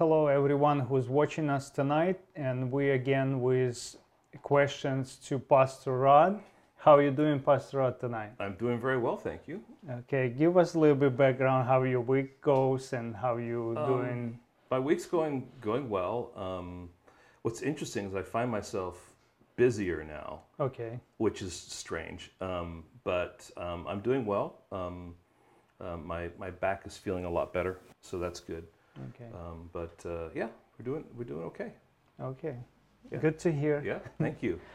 Hello, everyone who's watching us tonight, and we again with questions to Pastor Rod. How are you doing, Pastor Rod, tonight? I'm doing very well, thank you. Okay, give us a little bit background how your week goes and how you Um, doing. My week's going going well. Um, what's interesting is I find myself busier now, Okay, which is strange. Um, but um, I'm doing well. Um, um, my my back is feeling a lot better, so that's good. Okay, Um, but uh, yeah, we're doing we're doing okay. okay. yeah. Good to hear. Yeah, thank you.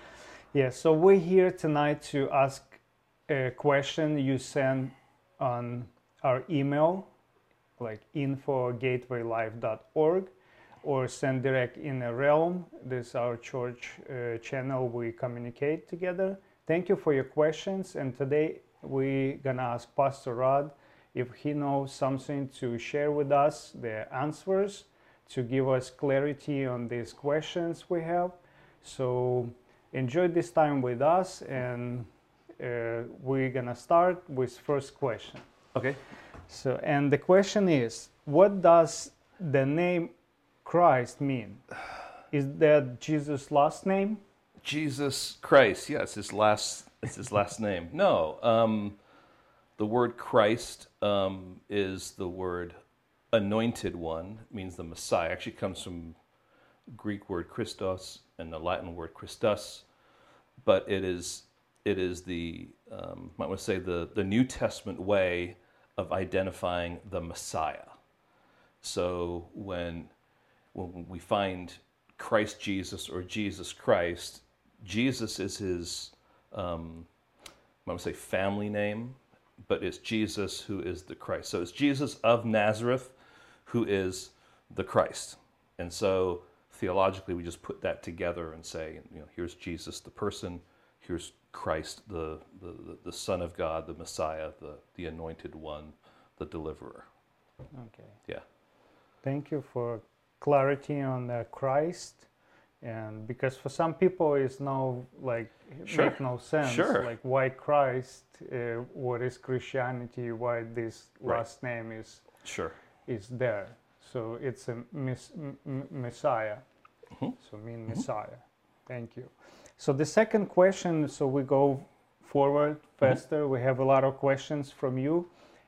Yeah, so we're here tonight to ask a question you sent on our email, like info@gatewaylife.org, or send direct in a realm. This is our church uh, channel. We communicate together. Thank you for your questions. And today we're gonna ask Pastor Rod if he knows something to share with us, the answers, to give us clarity on these questions we have. So enjoy this time with us and uh, we're gonna start with first question Okay. so and the question is what does the name christ mean is that jesus last name Jesus Christ. Yes, his last it's his last name. No, um, the word Christ um, is the word anointed one. Means the Messiah. Actually, comes from Greek word Christos and the Latin word Christus, but it is it is the um, want to say the the New Testament way of identifying the Messiah. So when when we find Christ Jesus or Jesus Christ, Jesus is his, um, I would say, family name, but it's Jesus who is the Christ. So it's Jesus of Nazareth who is the Christ. And so theologically, we just put that together and say, you know, here's Jesus the person, here's Christ the, the, the- Son of God, the Messiah, the, the anointed one, the deliverer. okay Yeah. thank you for clarity on the christ and because for some people it's no like Sure. make no sense Sure. like why christ uh, what is christianity why this Right. last name is Sure. is there. So it's a mis- m- Messiah. Mhm. So mean Messiah. Thank you. So the second question. So we go forward faster. We have a lot of questions from you,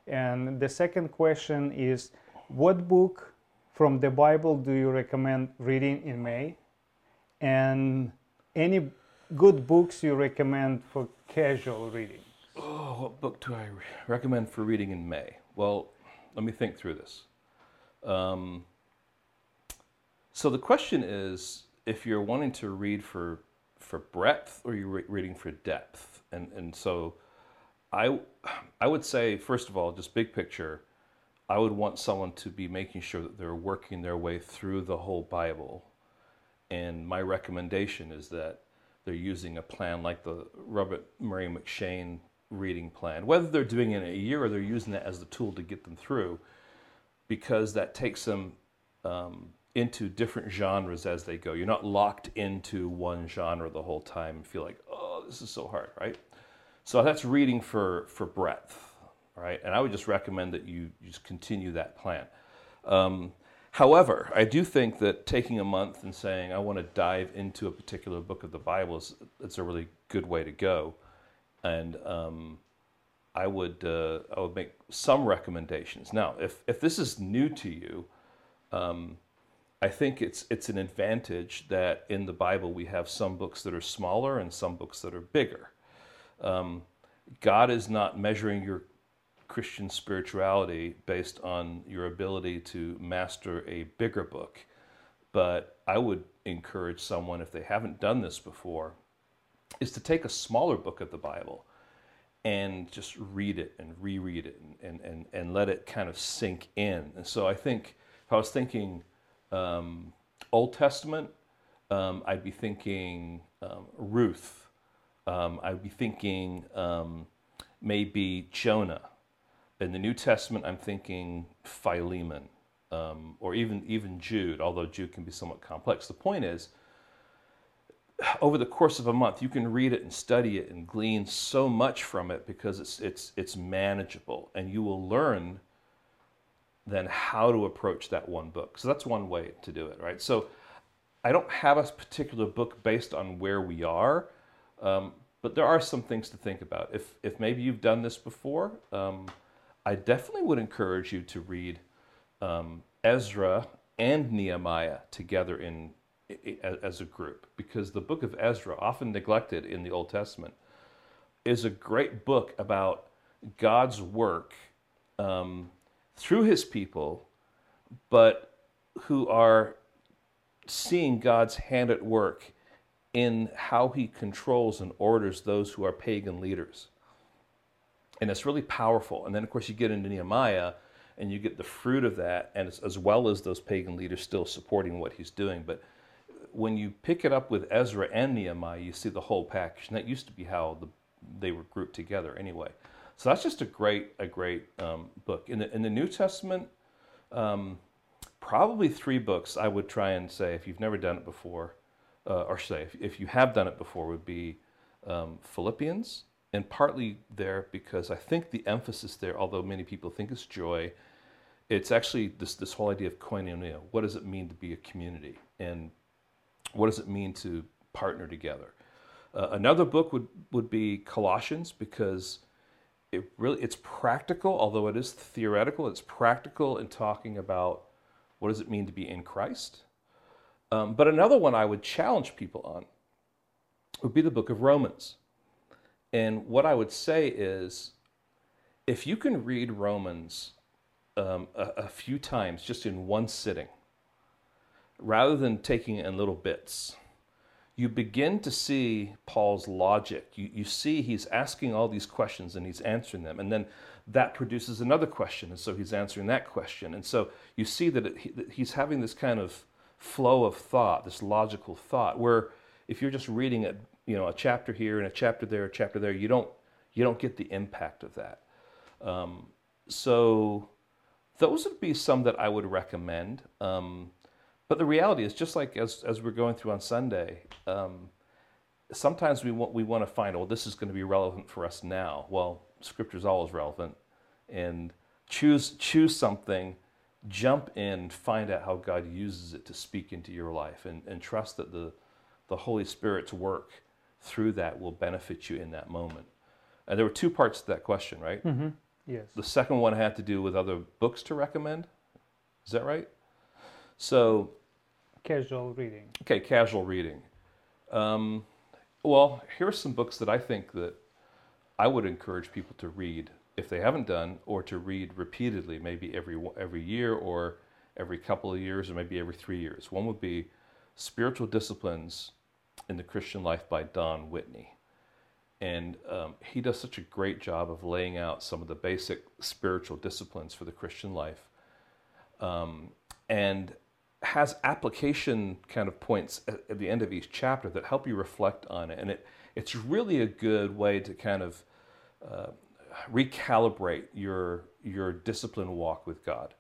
and the second question is, what book from the Bible do you recommend reading in May? And any good books you recommend for casual reading? Oh, what book do I re- recommend for reading in May? Well, let me think through this. Um, so the question is, if you're wanting to read for for breadth or you're re- reading for depth, and and so I I would say first of all, just big picture, I would want someone to be making sure that they're working their way through the whole Bible, and my recommendation is that they're using a plan like the Robert Murray M'Cheyne reading plan, whether they're doing it in a year or they're using that as the tool to get them through, because that takes them um, into different genres as they go. You're not locked into one genre the whole time and feel like, oh, this is so hard, right? So that's reading for for breadth, right? And I would just recommend that you, just continue that plan. Um, however, I do think that taking a month and saying I want to dive into a particular book of the Bible is it's a really good way to go, and um, I would uh, I would make some recommendations. Now, if if this is new to you, um, I think it's it's an advantage that in the Bible we have some books that are smaller and some books that are bigger. Um, God is not measuring your Christian spirituality based on your ability to master a bigger book. But I would encourage someone, if they haven't done this before, is to take a smaller book of the Bible and just read it and reread it and, and, and, let it kind of sink in. And so I think if I was thinking um, Old Testament, um, I'd be thinking um, Ruth. Um, I'd be thinking um, maybe Jonah. In the New Testament, I'm thinking Philemon um, or even even Jude, although Jude can be somewhat complex. The point is, over the course of a month, you can read it and study it and glean so much from it because it's it's it's manageable, and you will learn then how to approach that one book. So that's one way to do it, right? So I don't have a particular book based on where we are, um, but there are some things to think about. If, if maybe you've done this before, um, I definitely would encourage you to read um, Ezra and Nehemiah together in, as a group because the book of Ezra, often neglected in the Old Testament, is a great book about God's work um, through his people, but who are seeing God's hand at work in how he controls and orders those who are pagan leaders. And it's really powerful. And then, of course, you get into Nehemiah and you get the fruit of that, and as well as those pagan leaders still supporting what he's doing. But when you pick it up with Ezra and Nehemiah, you see the whole package. And that used to be how the, they were grouped together anyway. So that's just a great, a great um, book. In the, in the New Testament, um, probably three books I would try and say, if you've never done it before, uh, or say, if, if, you have done it before, would be um, Philippians, and partly there because I think the emphasis there, although many people think it's joy, it's actually this, this whole idea of koinonia. What does it mean to be a community? And what does it mean to partner together? Uh, another book would, would be Colossians because it really it's practical, although it is theoretical. It's practical in talking about what does it mean to be in Christ. Um, but another one I would challenge people on would be the book of Romans. And what I would say is, if you can read Romans um, a, a few times just in one sitting, rather than taking it in little bits, you begin to see Paul's logic. You, you see he's asking all these questions and he's answering them. And then that produces another question. And so he's answering that question. And so you see that, it, that he's having this kind of flow of thought, this logical thought, where if you're just reading a, you know, a chapter here and a chapter there, a chapter there, you don't, you don't get the impact of that. Um, so those would be some that I would recommend. Um, but the reality is, just like as, as we're going through on Sunday, um, sometimes we want, we want to find, well, this is going to be relevant for us now. Well, Scripture is always relevant. And choose, choose something, jump in, find out how God uses it to speak into your life, and, and trust that the, the Holy Spirit's work through that will benefit you in that moment. And there were two parts to that question, right? Mm-hmm. Yes. The second one had to do with other books to recommend. Is that right? So, casual reading. Okay, casual reading. Um, well, here are some books that I think that I would encourage people to read if they haven't done, or to read repeatedly, maybe every every year or every couple of years, or maybe every three years. One would be Spiritual Disciplines in the Christian Life by Don Whitney. And um, he does such a great job of laying out some of the basic spiritual disciplines for the Christian life. Um, and has application kind of points at, at, the end of each chapter that help you reflect on it. And it, it's really a good way to kind of uh, recalibrate your, your discipline walk with God.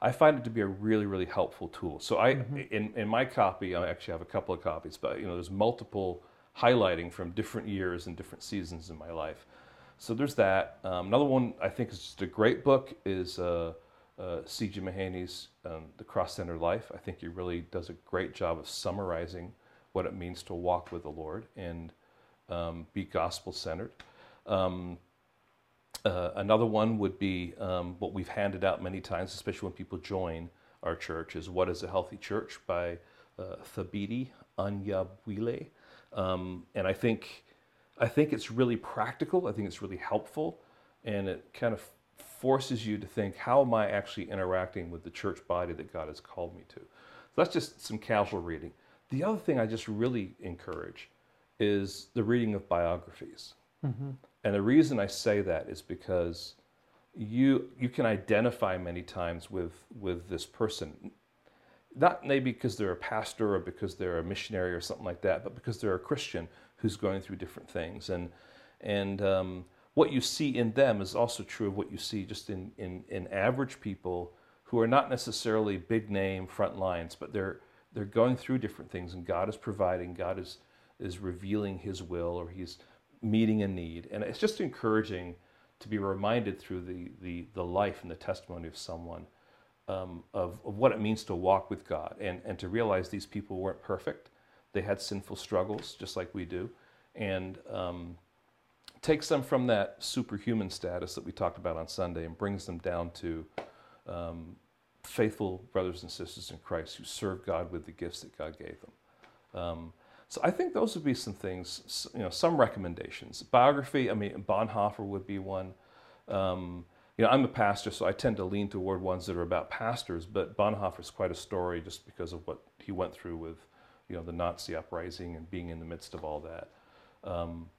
I find it to be a really, really helpful tool. So I, mm-hmm. in, in my copy, I actually have a couple of copies, but you know, there's multiple highlighting from different years and different seasons in my life. So there's that. Um, another one I think is just a great book is uh, uh, C.J. Mahaney's um, The Cross-Centered Life. I think he really does a great job of summarizing what it means to walk with the Lord and um, be gospel-centered. Um, uh, another one would be um, what we've handed out many times, especially when people join our church, is What is a Healthy Church by uh, Thabiti Anyabwile. Um, and I think, I think it's really practical. I think it's really helpful. And it kind of forces you to think, how am I actually interacting with the church body that God has called me to? So that's just some casual reading. The other thing I just really encourage is the reading of biographies. Mm-hmm. And the reason I say that is because you you can identify many times with with this person not maybe because they're a pastor or because they're a missionary or something like that, but because they're a Christian who's going through different things. And and um, what you see in them is also true of what you see just in, in, in average people who are not necessarily big name front lines, but they're they're going through different things, and God is providing. God is is revealing His will, or He's meeting a need, and it's just encouraging to be reminded through the the, the life and the testimony of someone um, of, of what it means to walk with God and, and to realize these people weren't perfect. They had sinful struggles just like we do. And um, takes them from that superhuman status that we talked about on Sunday and brings them down to um, faithful brothers and sisters in Christ who serve God with the gifts that God gave them. So I think those would be some things, you know, some recommendations. Biography, I mean, Bonhoeffer would be one. Um, you know, I'm a pastor, so I tend to lean toward ones that are about pastors, but Bonhoeffer is quite a story just because of what he went through with, you know, the Nazi uprising and being in the midst of all that. Um,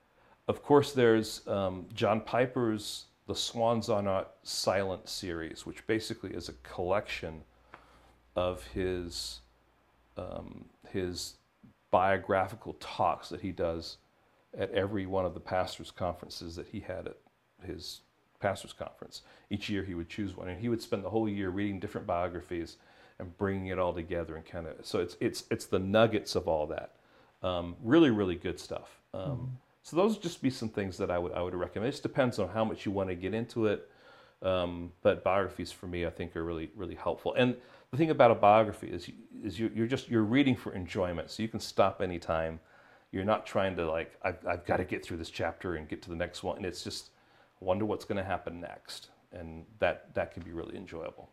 of course, there's um, John Piper's The Swans Are Not Silent series, which basically is a collection of his, um, his biographical talks that he does at every one of the pastors' conferences that he had at his pastors' conference. Each year he would choose one, and he would spend the whole year reading different biographies and bringing it all together and kind of. So it's it's it's the nuggets of all that. Um, really, really good stuff. Um, mm-hmm. So those would just be some things that I would I would recommend. It just depends on how much you want to get into it. Um, but biographies for me, I think, are really really helpful. And the thing about a biography is, is you, are just you're reading for enjoyment, so you can stop anytime. You're not trying to like I've, I've got to get through this chapter and get to the next one. And it's just wonder what's going to happen next, and that that can be really enjoyable.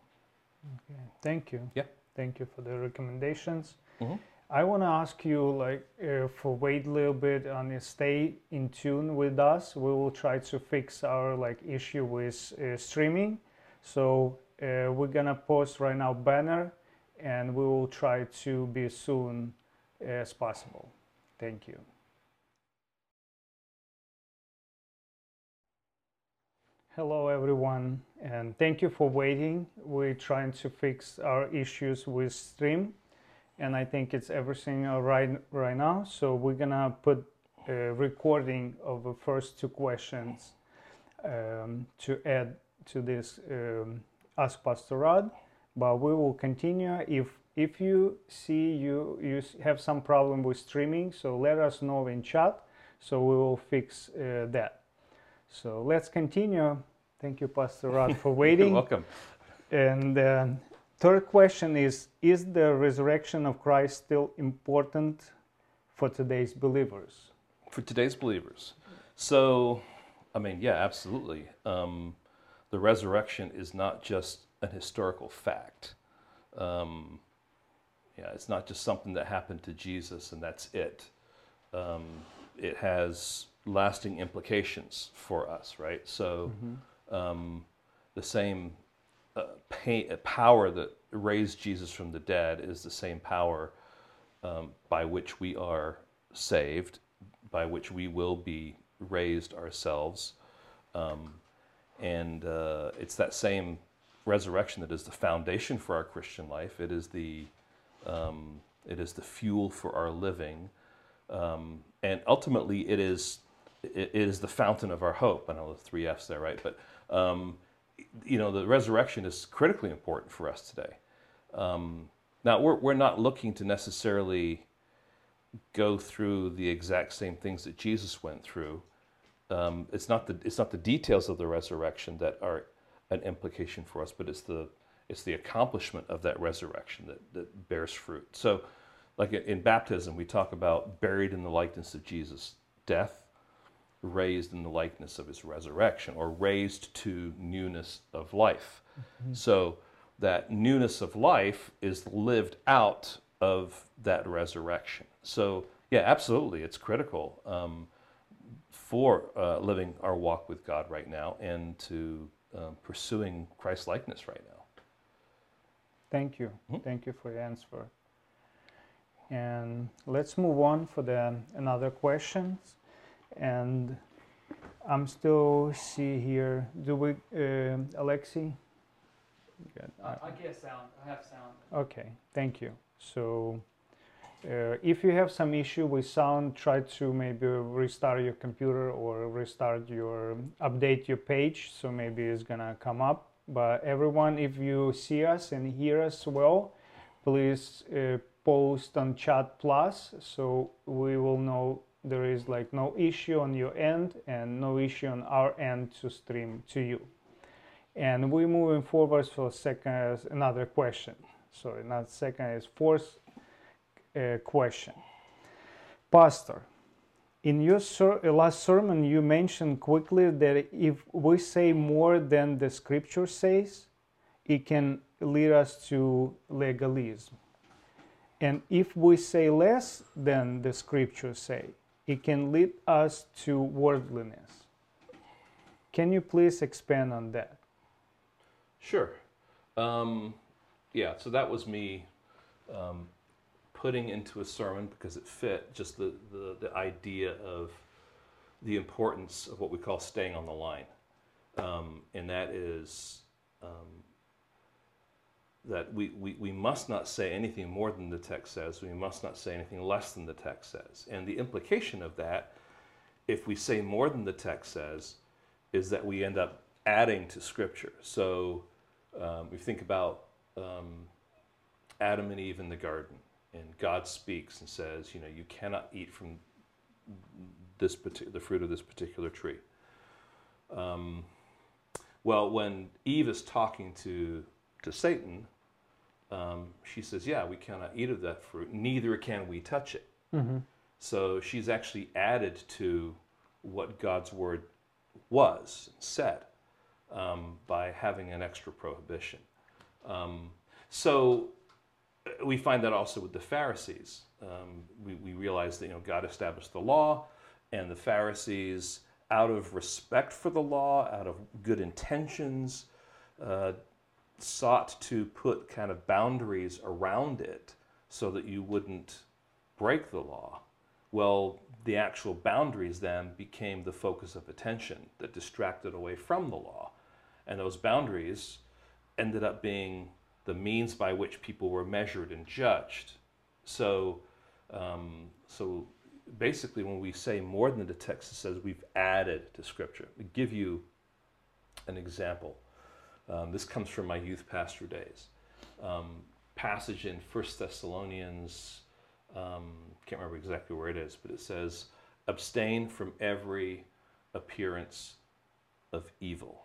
Okay, thank you. Yeah, thank you for the recommendations. Mm-hmm. I want to ask you, like, uh, for wait a little bit and stay in tune with us. We will try to fix our like issue with uh, streaming. So uh, we're gonna post right now banner and we will try to be as soon as possible. Thank you. Hello everyone and thank you for waiting. We're trying to fix our issues with stream and I think it's everything right right now. So we're gonna put a recording of the first two questions um, to add to this um, ask Pastor Rod, but we will continue. If if you see you you have some problem with streaming, so let us know in chat, so we will fix uh, that. So let's continue. Thank you, Pastor Rod, for waiting. You're welcome. And uh, third question is: Is the resurrection of Christ still important for today's believers? For today's believers, so I mean, yeah, absolutely. Um, the resurrection is not just an historical fact. Um, yeah, it's not just something that happened to Jesus and that's it. Um, it has lasting implications for us, right? So, mm-hmm. um, the same uh, pain, uh, power that raised Jesus from the dead is the same power um, by which we are saved, by which we will be raised ourselves. Um, and uh, it's that same resurrection that is the foundation for our Christian life. It is the, um, it is the fuel for our living. Um, and ultimately, it is, it is the fountain of our hope. I know the three F's there, right? But, um, you know, the resurrection is critically important for us today. Um, now, we're, we're not looking to necessarily go through the exact same things that Jesus went through um, it's not the it's not the details of the resurrection that are an implication for us, but it's the it's the accomplishment of that resurrection that, that bears fruit. So, like in baptism, we talk about buried in the likeness of Jesus' death, raised in the likeness of his resurrection, or raised to newness of life. Mm-hmm. So, that newness of life is lived out of that resurrection. So, yeah, absolutely, it's critical. Um, for uh, living our walk with God right now and to um, pursuing Christ likeness right now. Thank you. Mm-hmm. Thank you for your answer. And let's move on for the another questions. And I'm still see here. Do we, uh, Alexi? I, I get sound. I have sound. Okay. Thank you. So. Uh, if you have some issue with sound, try to maybe restart your computer or restart your update your page. So maybe it's gonna come up. But everyone, if you see us and hear us well, please uh, post on Chat Plus so we will know there is like no issue on your end and no issue on our end to stream to you. And we're moving forward for second, another question. Sorry, not second, is fourth uh, question. Pastor, in your ser- last sermon, you mentioned quickly that if we say more than the scripture says, it can lead us to legalism. And if we say less than the scriptures say, it can lead us to worldliness. Can you please expand on that? Sure. Um, yeah, so that was me um, putting into a sermon because it fit just the, the, the, idea of the importance of what we call staying on the line. Um, and that is um, that we, we, we must not say anything more than the text says, we must not say anything less than the text says. And the implication of that, if we say more than the text says, is that we end up adding to Scripture. So um, we think about um, Adam and Eve in the garden, and God speaks and says, you know, you cannot eat from this the fruit of this particular tree. Um, well, when Eve is talking to to Satan, um, she says, Yeah, we cannot eat of that fruit, neither can we touch it. Mm-hmm. So she's actually added to what God's word was, said, um, by having an extra prohibition. Um, so we find that also with the Pharisees. Um, we, we realize that you know, God established the law, and the Pharisees, out of respect for the law, out of good intentions, uh, sought to put kind of boundaries around it so that you wouldn't break the law. Well, the actual boundaries then became the focus of attention that distracted away from the law. And those boundaries ended up being the means by which people were measured and judged. So, um, so basically, when we say more than the text says, we've added to Scripture. We give you an example. Um, this comes from my youth pastor days. Um, passage in First Thessalonians, um, can't remember exactly where it is, but it says, abstain from every appearance of evil.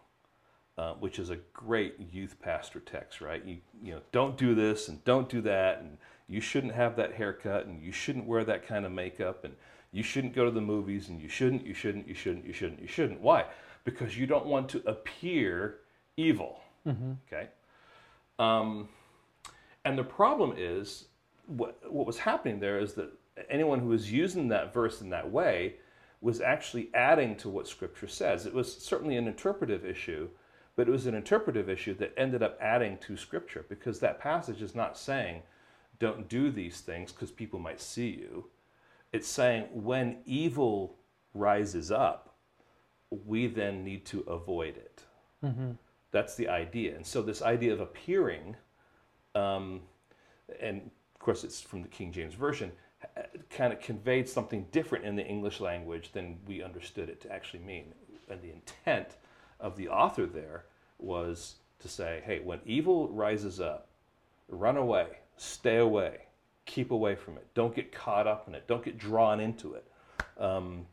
Uh, which is a great youth pastor text, right? You, you know, don't do this and don't do that, and you shouldn't have that haircut, and you shouldn't wear that kind of makeup, and you shouldn't go to the movies, and you shouldn't, you shouldn't, you shouldn't, you shouldn't, you shouldn't. Why? Because you don't want to appear evil. Mm-hmm. Okay. Um, and the problem is what what was happening there is that anyone who was using that verse in that way was actually adding to what Scripture says. It was certainly an interpretive issue, but it was an interpretive issue that ended up adding to Scripture because that passage is not saying don't do these things because people might see you. It's saying when evil rises up, we then need to avoid it. Mm-hmm. That's the idea. And so this idea of appearing, um, and of course it's from the King James Version, kind of conveyed something different in the English language than we understood it to actually mean. And the intent of the author there was to say, hey, when evil rises up, run away, stay away, keep away from it. Don't get caught up in it. Don't get drawn into it. Um,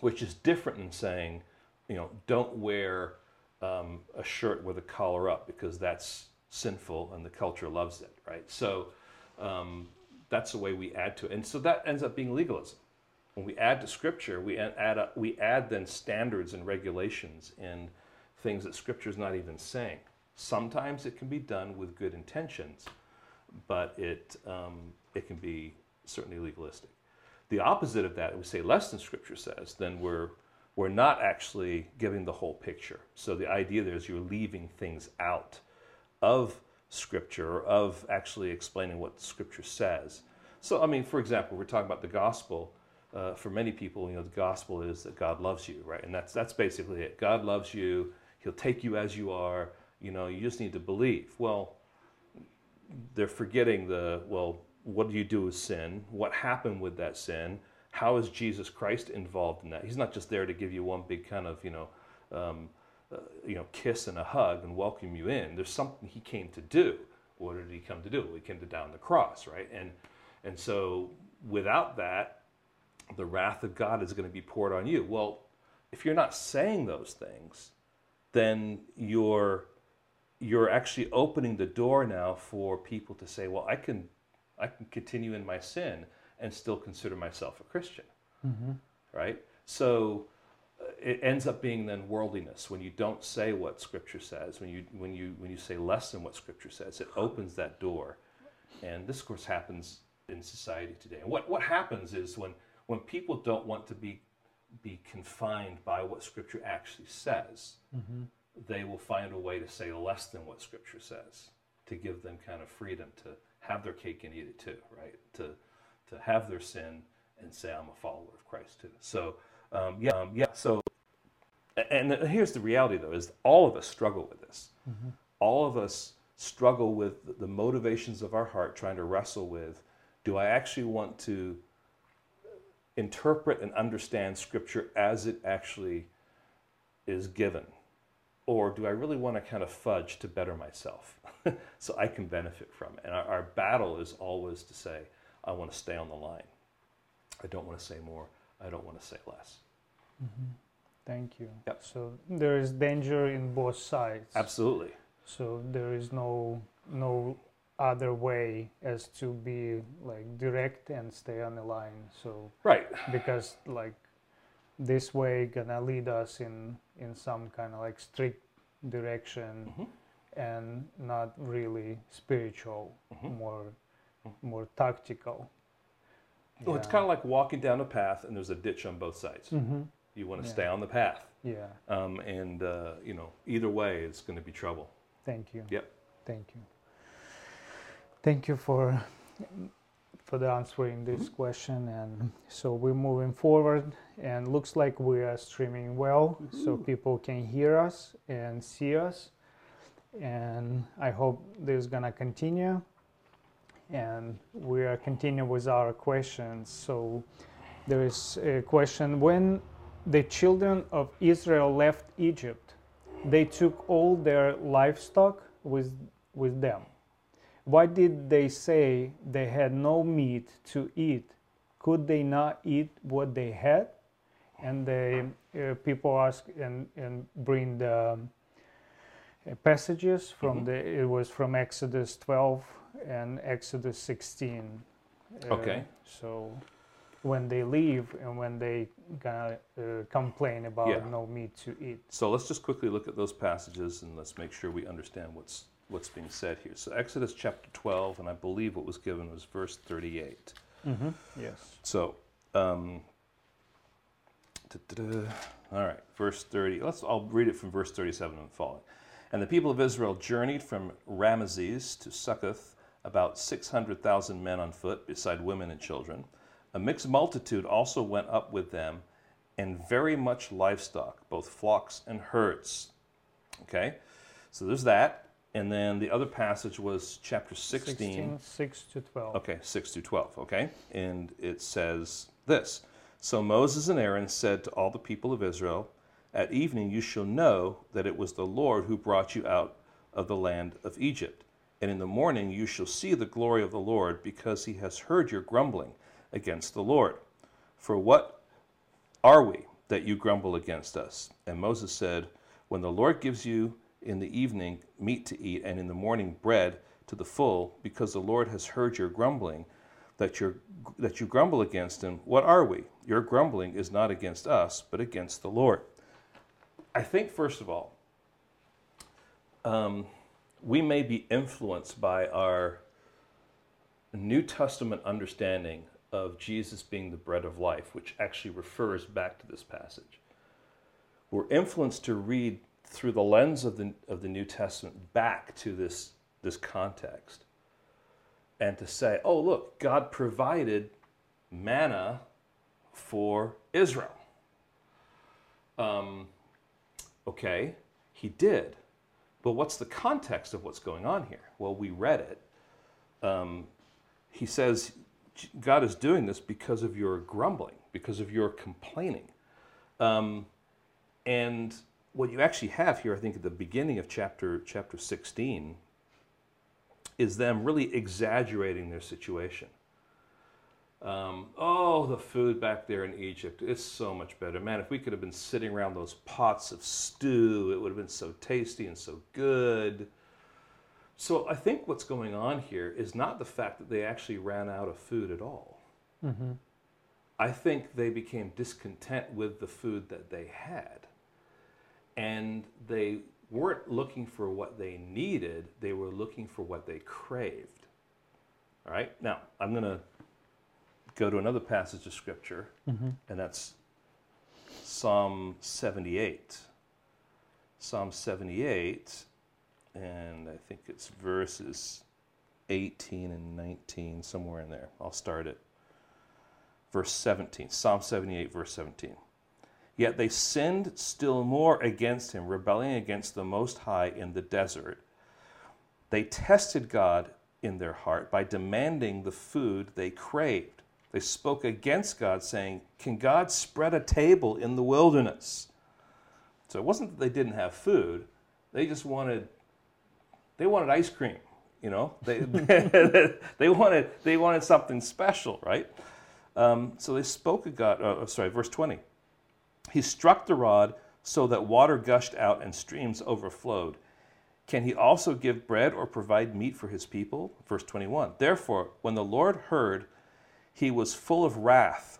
which is different than saying, you know, don't wear um, a shirt with a collar up because that's sinful and the culture loves it, right? So um, that's the way we add to it, and so that ends up being legalism. When we add to Scripture, we add a, we add then standards and regulations and things that Scripture is not even saying. Sometimes it can be done with good intentions, but it um, it can be certainly legalistic. The opposite of that, we say less than Scripture says, then we're we're not actually giving the whole picture. So the idea there is you're leaving things out of Scripture, of actually explaining what Scripture says. So, I mean, for example, we're talking about the gospel. Uh, for many people, you know, the gospel is that God loves you, right? And that's that's basically it. God loves you. He'll take you as you are. You know, you just need to believe. Well, they're forgetting the well. What do you do with sin? What happened with that sin? how is Jesus Christ involved in that? He's not just there to give you one big kind of, you know, um, uh, you know, kiss and a hug and welcome you in. There's something he came to do. What did he come to do? He came to down the cross, right? And and so without that, the wrath of God is going to be poured on you. Well, if you're not saying those things, then you're you're actually opening the door now for people to say, well, I can I can continue in my sin and still consider myself a Christian, Mm-hmm. right? So uh, it ends up being then worldliness when you don't say what Scripture says, when you when you when you say less than what Scripture says, it opens that door, and this, of course, happens in society today. And what what happens is when when people don't want to be be confined by what Scripture actually says, Mm-hmm. they will find a way to say less than what Scripture says to give them kind of freedom to have their cake and eat it too, right? To to have their sin and say I'm a follower of Christ too. So um, yeah, um, yeah. So and here's the reality though: is all of us struggle with this. Mm-hmm. All of us struggle with the motivations of our heart, trying to wrestle with: Do I actually want to interpret and understand Scripture as it actually is given? Or do I really want to kind of fudge to better myself so I can benefit from it? And our, our battle is always to say, I want to stay on the line. I don't want to say more. I don't want to say less. Mm-hmm. Thank you. Yep. So there is danger in both sides. Absolutely. So there is no no other way as to be like direct and stay on the line. So Right. because like this way gonna lead us in in some kind of like strict direction Mhm. and not really spiritual, Mhm. more more tactical. Well, it's kind of like walking down a path and there's a ditch on both sides. hmm You want to Yeah. stay on the path. Yeah. Um, and, uh, you know, either way, it's going to be trouble. Thank you. Yep. Thank you. Thank you for for the answering this Mm-hmm. question. And so we're moving forward and looks like we are streaming well so people can hear us and see us. And I hope this is gonna continue. And we are continue with our questions. So there is a question when the children of Israel left Egypt they took all their livestock with with them why did they say they had no meat to eat could they not eat what they had and the uh, people ask and, and bring the um, uh, passages from Mhm. the it was from exodus 12 and exodus 16 Uh, Okay. so when they leave and when they gonna uh, complain about Yeah. no meat to eat So let's just quickly look at those passages and let's make sure we understand what's, what's being said here. So, Exodus chapter 12, and I believe what was given was verse 38. mm-hmm. yes So, um, all right, verse 30. Let's. I'll read it from verse 37 and following. And the people of Israel journeyed from Rameses to Succoth, about 600,000 men on foot, beside women and children. A mixed multitude also went up with them, and very much livestock, both flocks and herds. Okay, so there's that. And then the other passage was chapter 16 6 to 12 Okay, 6 to 12, okay? And it says this So Moses and Aaron said to all the people of Israel, At evening you shall know that it was the Lord who brought you out of the land of Egypt. And in the morning you shall see the glory of the Lord, because he has heard your grumbling against the Lord. For what are we that you grumble against us? And Moses said, When the Lord gives you in the evening meat to eat, and in the morning bread to the full, because the Lord has heard your grumbling, that, you that you grumble against him, what are we? Your grumbling is not against us, but against the Lord. I think, first of all, um, we may be influenced by our New Testament understanding of Jesus being the bread of life, which actually refers back to this passage. We're influenced to read through the lens of the, of the New Testament back to this, this context and to say, oh, look, God provided manna for Israel. Um, okay, he did. But what's the context of what's going on here? Well, we read it. Um, he says, God is doing this because of your grumbling, because of your complaining. Um, and what you actually have here, I think, at the beginning of chapter chapter 16, is them really exaggerating their situation. Um, oh, the food back there in Egypt is so much better. Man, if we could have been sitting around those pots of stew, it would have been so tasty and so good. So I think what's going on here is not the fact that they actually ran out of food at all. Mm-hmm. I think they became discontent with the food that they had. And they weren't looking for what they needed, they were looking for what they craved. All right, now I'm going to go to another passage of scripture, mm-hmm. and that's Psalm 78. Psalm 78, and I think it's verses 18 and 19, somewhere in there. I'll start at verse 17. Psalm 78, verse 17. Yet they sinned still more against him, rebelling against the Most High in the desert. They tested God in their heart by demanding the food they craved. They spoke against God, saying, Can God spread a table in the wilderness? So it wasn't that they didn't have food, they just wanted they wanted ice cream, you know. They they wanted they wanted something special, right? Um, so they spoke of God. Uh, sorry, verse twenty. He struck the rod so that water gushed out and streams overflowed. Can he also give bread or provide meat for his people? Verse 21. Therefore, when the Lord heard, he was full of wrath.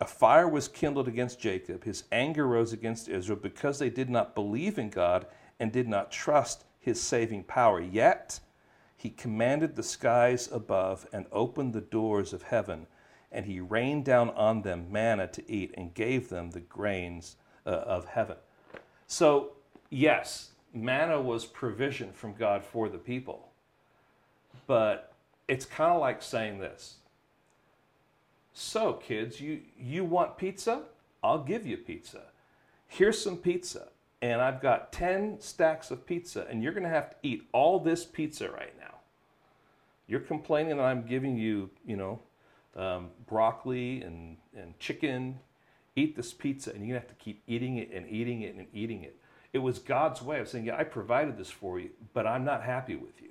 A fire was kindled against Jacob. His anger rose against Israel because they did not believe in God and did not trust his saving power. Yet he commanded the skies above and opened the doors of heaven and he rained down on them manna to eat and gave them the grains uh, of heaven. So, yes, manna was provision from God for the people. But it's kind of like saying this. So, kids, you, you want pizza? I'll give you pizza. Here's some pizza. And I've got 10 stacks of pizza, and you're going to have to eat all this pizza right now. You're complaining that I'm giving you, you know, um, broccoli and, and chicken. Eat this pizza, and you're gonna have to keep eating it and eating it and eating it. It was God's way of saying, Yeah, I provided this for you, but I'm not happy with you.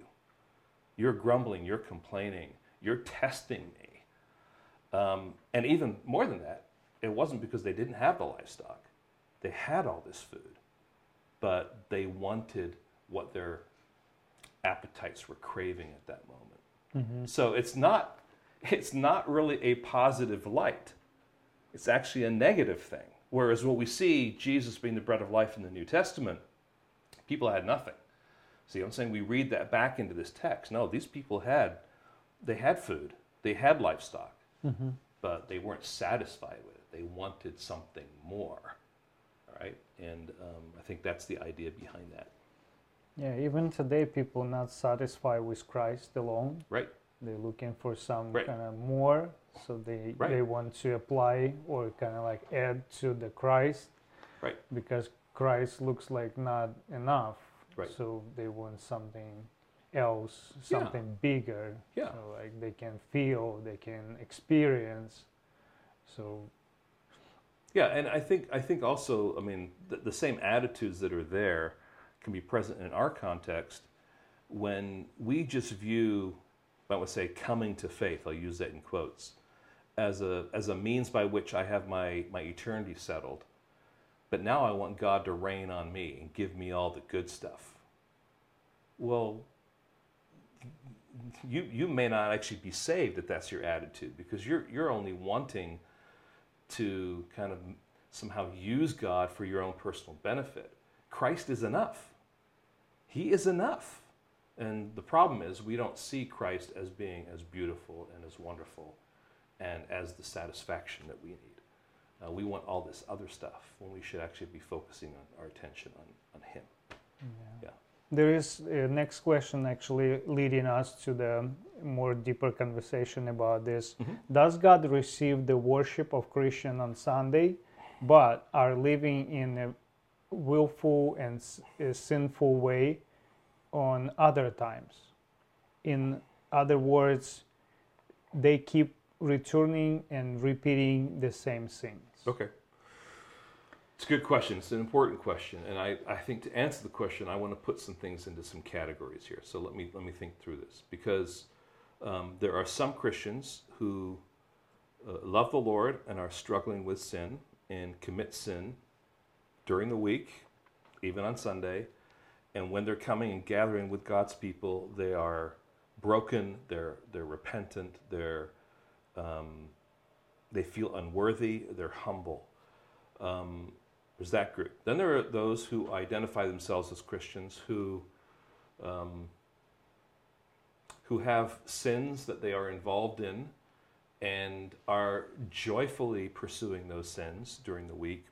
You're grumbling, you're complaining, you're testing me. Um, and even more than that, it wasn't because they didn't have the livestock. They had all this food, but they wanted what their appetites were craving at that moment. Mm-hmm. So it's not it's not really a positive light. It's actually a negative thing. Whereas what we see, Jesus being the bread of life in the New Testament, people had nothing. See, I'm saying we read that back into this text. No, these people had, they had food, they had livestock, mm-hmm. but they weren't satisfied with it. They wanted something more. All right, and um, I think that's the idea behind that. Yeah, even today, people not satisfied with Christ alone. Right. They're looking for some right. kind of more, so they right. they want to apply or kind of like add to the Christ, right? Because Christ looks like not enough, right? So they want something else, something yeah. bigger, yeah. So like they can feel, they can experience, so. Yeah, and I think I think also, I mean, the, the same attitudes that are there can be present in our context when we just view I would say coming to faith, I'll use that in quotes, as a, as a means by which I have my, my eternity settled. But now I want God to reign on me and give me all the good stuff. Well, you, you may not actually be saved if that's your attitude because you're, you're only wanting to kind of somehow use God for your own personal benefit. Christ is enough. He is enough. And the problem is, we don't see Christ as being as beautiful and as wonderful and as the satisfaction that we need. Uh, we want all this other stuff when we should actually be focusing on our attention on, on Him. Yeah. yeah. There is a next question actually leading us to the more deeper conversation about this. Mm-hmm. Does God receive the worship of Christian on Sunday, but are living in a willful and a sinful way on other times. In other words, they keep returning and repeating the same things. Okay. It's a good question. It's an important question. And I, I think to answer the question, I want to put some things into some categories here. So let me, let me think through this. Because um, there are some Christians who uh, love the Lord and are struggling with sin and commit sin during the week, even on Sunday, and when they're coming and gathering with God's people, they are broken, they're, they're repentant, they're, um, they feel unworthy, they're humble. Um, there's that group. Then there are those who identify themselves as Christians who, um, who have sins that they are involved in and are joyfully pursuing those sins during the week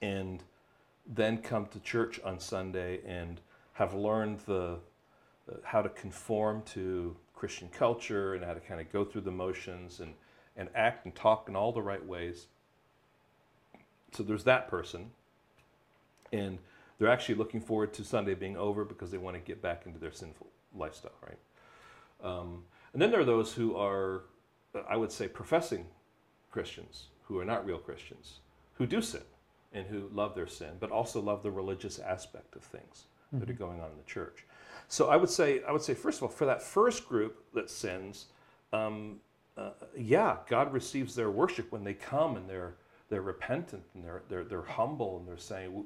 and then come to church on Sunday and have learned the uh, how to conform to Christian culture and how to kind of go through the motions and and act and talk in all the right ways. So there's that person, and they're actually looking forward to Sunday being over because they want to get back into their sinful lifestyle, right? Um, and then there are those who are, I would say, professing Christians who are not real Christians who do sin and who love their sin, but also love the religious aspect of things mm-hmm. that are mm-hmm. going on in the church. So I would say, I would say, first of all, for that first group that sins, um, uh, yeah, God receives their worship when they come and they're they're repentant and they're they're, they're humble and they're saying,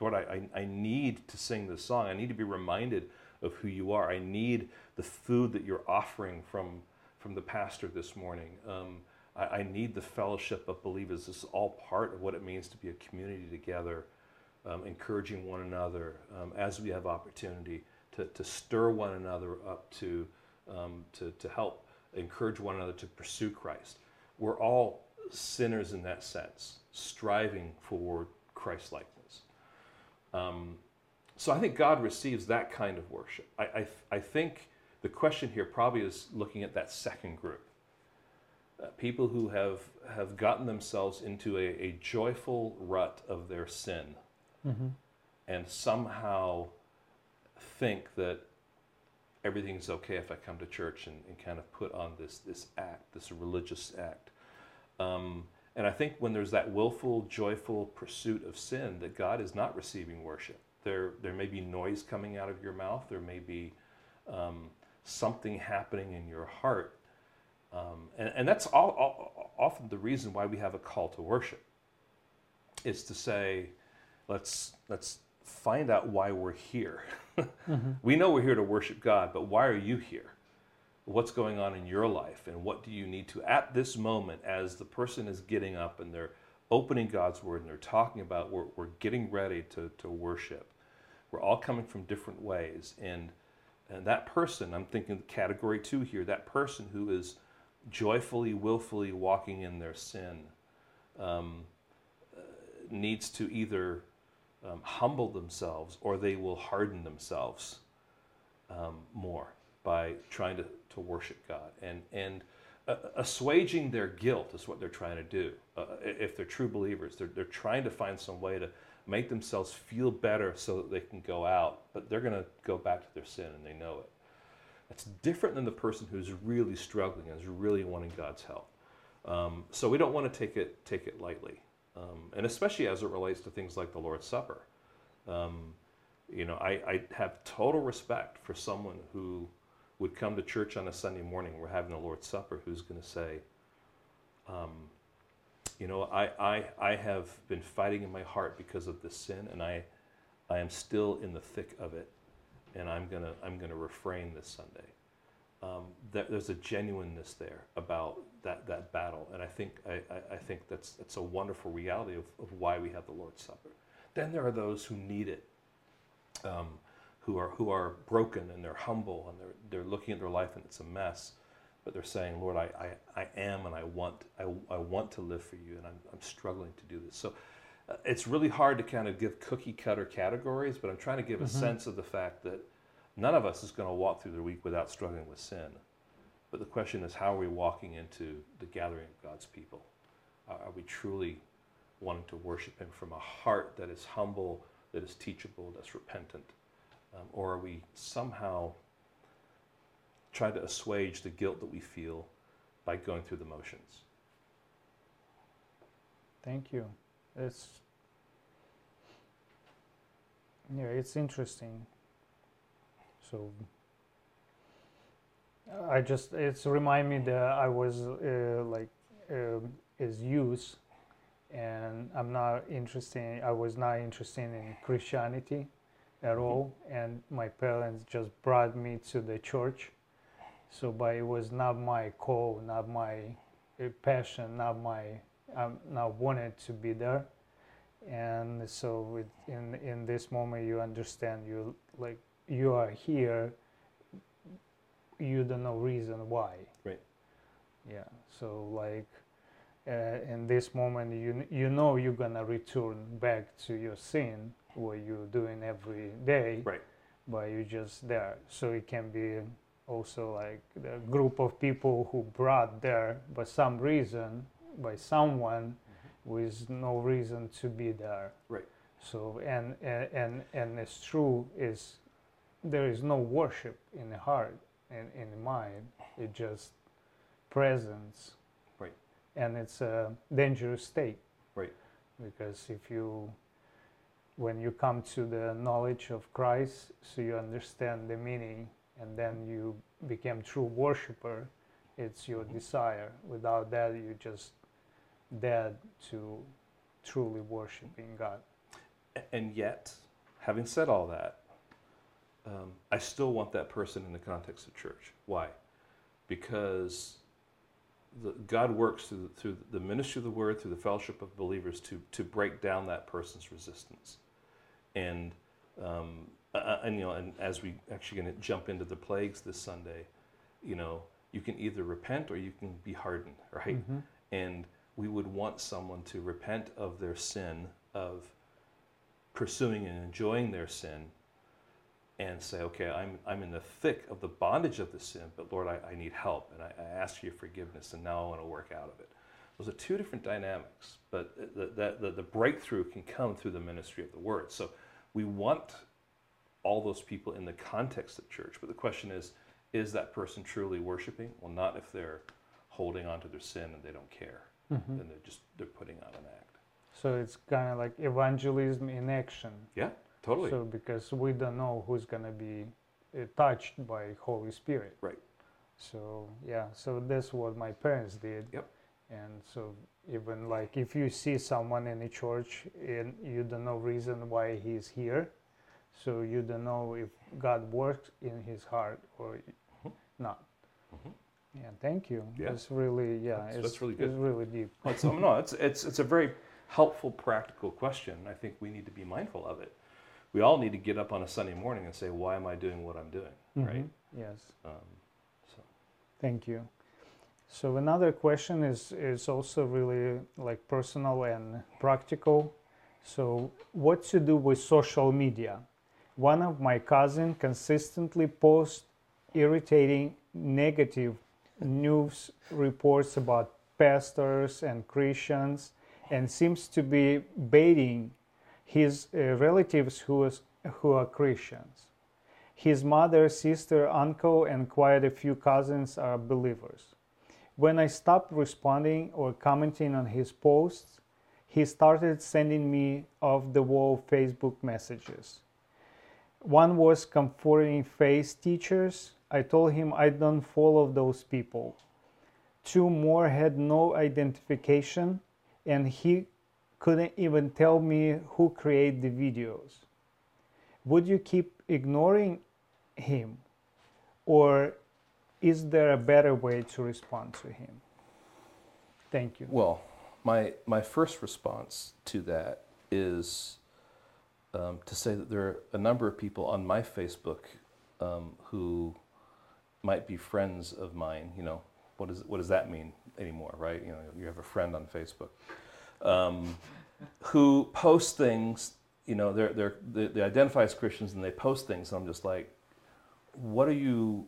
Lord, I, I, I need to sing this song. I need to be reminded of who you are. I need the food that you're offering from from the pastor this morning. Um, I, I, need the fellowship of believers. This is all part of what it means to be a community together, um, encouraging one another um, as we have opportunity to, to stir one another up to, um, to, to help encourage one another to pursue Christ. We're all sinners in that sense, striving for Christ likeness. Um, so I think God receives that kind of worship. I, I, I think the question here probably is looking at that second group uh, people who have, have gotten themselves into a, a joyful rut of their sin mm-hmm. and somehow think that everything's okay if I come to church and, and kind of put on this, this act, this religious act. Um, and I think when there's that willful, joyful pursuit of sin, that God is not receiving worship. There, there may be noise coming out of your mouth, there may be um, something happening in your heart um, and, and, that's all, all, often the reason why we have a call to worship. Is to say, let's let's find out why we're here. mm-hmm. We know we're here to worship God, but why are you here? What's going on in your life, and what do you need to at this moment, as the person is getting up and they're opening God's word and they're talking about we're, we're getting ready to, to worship. We're all coming from different ways, and and that person, I'm thinking category two here, that person who is joyfully, willfully walking in their sin um, needs to either um, humble themselves or they will harden themselves um, more by trying to, to worship God. And, and uh, assuaging their guilt is what they're trying to do. Uh, if they're true believers, they're, they're trying to find some way to make themselves feel better so that they can go out, but they're going to go back to their sin and they know it. That's different than the person who's really struggling and is really wanting God's help. Um, so we don't want to take it take it lightly, um, and especially as it relates to things like the Lord's Supper. Um, you know, I, I, have total respect for someone who would come to church on a Sunday morning. We're having the Lord's Supper. Who's going to say, um, you know, I, I I have been fighting in my heart because of this sin, and I I am still in the thick of it and I'm gonna I'm gonna refrain this Sunday. Um, that there's a genuineness there about that that battle, and I think I, I, I think that's that's a wonderful reality of, of why we have the Lord's Supper. Then there are those who need it, um, who are who are broken and they're humble and they're they're looking at their life and it's a mess, but they're saying, Lord, I, I, I am and I want I, I want to live for you and I'm I'm struggling to do this. So it's really hard to kind of give cookie cutter categories, but I'm trying to give mm-hmm. a sense of the fact that none of us is going to walk through the week without struggling with sin. But the question is, how are we walking into the gathering of God's people? Uh, are we truly wanting to worship Him from a heart that is humble, that is teachable, that's repentant? Um, or are we somehow trying to assuage the guilt that we feel by going through the motions? Thank you. It's yeah, it's interesting. So I just it's remind me that I was uh, like um, is use, and I'm not interested. I was not interested in Christianity at all, and my parents just brought me to the church. So, but it was not my call, not my uh, passion, not my. I'm not wanted to be there, and so with, in in this moment you understand you like you are here. You don't know reason why. Right. Yeah. So like. Uh, in this moment, you you know you're gonna return back to your sin, what you're doing every day, Right. but you're just there. So it can be also like the group of people who brought there by some reason, by someone with no reason to be there. Right. So and and and, and it's true is there is no worship in the heart and in the mind. It just presence. Right. And it's a dangerous state. Right. Because if you when you come to the knowledge of Christ, so you understand the meaning, and then you become true worshiper. It's your mm-hmm. desire. Without that, you just dead to truly worshiping God. And yet, having said all that, um, I still want that person in the context of church. Why? Because the, God works through, the- through the ministry of the word, through the fellowship of believers to, to break down that person's resistance. And, um, uh, and, you know, and as we actually going to jump into the plagues this Sunday, you know, you can either repent or you can be hardened, right? Mhm. And we would want someone to repent of their sin, of pursuing and enjoying their sin, and say, okay, I'm, I'm in the thick of the bondage of the sin, but Lord, I, I need help, and I, I ask for your forgiveness, and now I want to work out of it. Those are two different dynamics, but the, the, the, the breakthrough can come through the ministry of the word. So we want all those people in the context of church, but the question is, is that person truly worshiping? Well, not if they're holding on to their sin and they don't care Mhm. then they're just they're putting on an act. So it's kind of like evangelism in action. Yeah, totally. So because we don't know who's gonna be uh, touched by Holy Spirit. Right. So yeah, so that's what my parents did. Yep. And so even like if you see someone in a church and you don't know reason why he's here, so you don't know if God works in his heart or Mhm. not. Mhm. Yeah, thank you. Yeah. It's really yeah, That's- it's, that's really it's really deep. Well, it's, um, no, it's, it's, it's a very helpful, practical question. I think we need to be mindful of it. We all need to get up on a Sunday morning and say, why am I doing what I'm doing? Right? Mhm. Yes. Um, so, Thank you. So another question is is also really like personal and practical. So what to do with social media? One of my cousin consistently posts irritating negative news reports about pastors and Christians and seems to be baiting his uh, relatives who, is, who are Christians. His mother, sister, uncle, and quite a few cousins are believers. When I stopped responding or commenting on his posts, he started sending me off the wall Facebook messages. One was comforting faith teachers. I told him I don't follow those people. Two more had no identification, and he couldn't even tell me who created the videos. Would you keep ignoring him, or is there a better way to respond to him? Thank you. well, my, my first response to that is um, to say that there are a number of people on my Facebook um, who might be friends of mine. You know, what, is, what does that mean anymore, right? You know, you have a friend on Facebook um, who posts things. You know, they're, they're, they, they identify as Christians and they post things, and I'm just like, what are you?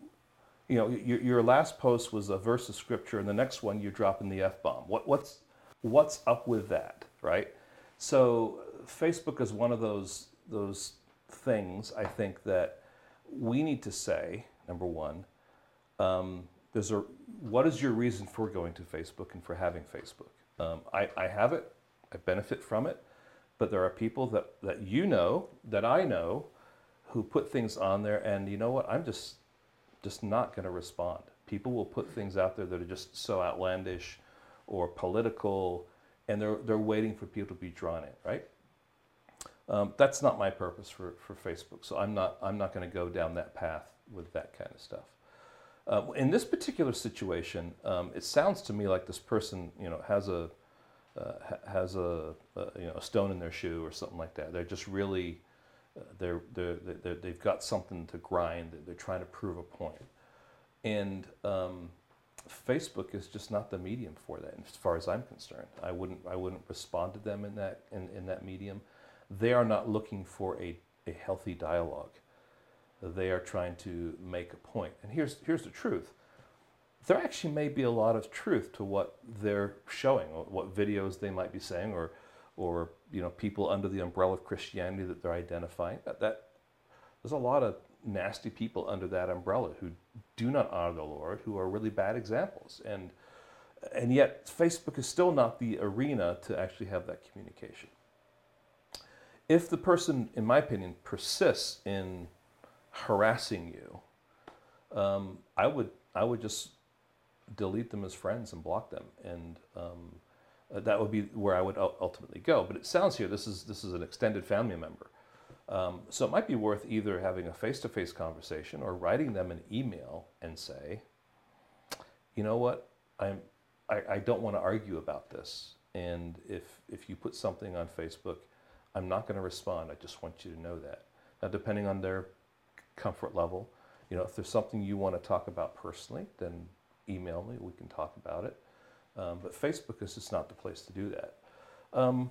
You know, your, your last post was a verse of scripture, and the next one you're dropping the f bomb. What, what's what's up with that, right? So Facebook is one of those those things I think that we need to say. Number one, um, there's a what is your reason for going to Facebook and for having Facebook? Um, I, I have it, I benefit from it, but there are people that, that you know, that I know, who put things on there, and you know what? I'm just just not going to respond. People will put things out there that are just so outlandish, or political, and they're, they're waiting for people to be drawn in, right? Um, that's not my purpose for, for Facebook, so I'm not, I'm not going to go down that path with that kind of stuff. Uh, in this particular situation, um, it sounds to me like this person, you know, has a uh, has a, a, you know a stone in their shoe or something like that. They're just really uh, they're, they're, they're, they've got something to grind. They're trying to prove a point, and um, Facebook is just not the medium for that. As far as I'm concerned, I wouldn't I wouldn't respond to them in that in, in that medium. They are not looking for a, a healthy dialogue they are trying to make a point. And here's, here's the truth there actually may be a lot of truth to what they're showing, what videos they might be saying, or, or you know, people under the umbrella of Christianity that they're identifying. That, that there's a lot of nasty people under that umbrella who do not honor the Lord, who are really bad examples, and and yet Facebook is still not the arena to actually have that communication. If the person, in my opinion, persists in harassing you, um, I would I would just delete them as friends and block them, and um, uh, that would be where I would ultimately go. But it sounds here this is this is an extended family member, um, so it might be worth either having a face-to-face conversation or writing them an email and say, you know what, I'm I, I don't want to argue about this, and if if you put something on Facebook, I'm not going to respond. I just want you to know that. Now, depending on their comfort level. You know, if there's something you want to talk about personally, then email me. We can talk about it. Um, but Facebook is just not the place to do that. Um,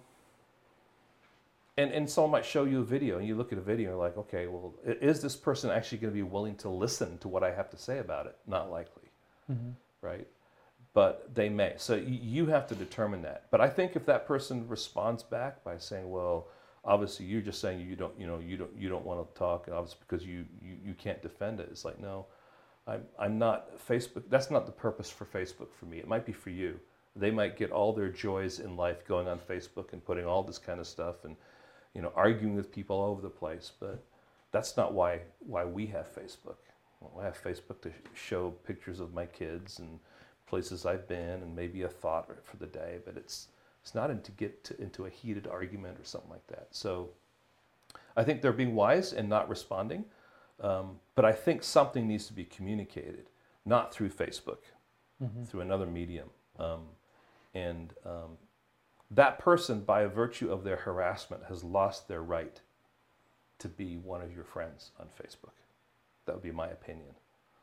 and, and someone might show you a video, and you look at a video, and you're like, okay, well, is this person actually going to be willing to listen to what I have to say about it? Not likely, mm-hmm. right? But they may. So you have to determine that. But I think if that person responds back by saying, well, obviously you're just saying you don't you know you don't you don't want to talk obviously because you, you you can't defend it. It's like no i'm i'm not facebook that's not the purpose for facebook for me. It might be for you. They might get all their joys in life going on facebook and putting all this kind of stuff and you know arguing with people all over the place but that's not why why we have facebook. Well, i have facebook to show pictures of my kids and places i've been and maybe a thought for the day but it's it's not in to get to, into a heated argument or something like that. So I think they're being wise and not responding. Um, but I think something needs to be communicated, not through Facebook, mm-hmm. through another medium. Um, and um, that person, by virtue of their harassment, has lost their right to be one of your friends on Facebook. That would be my opinion.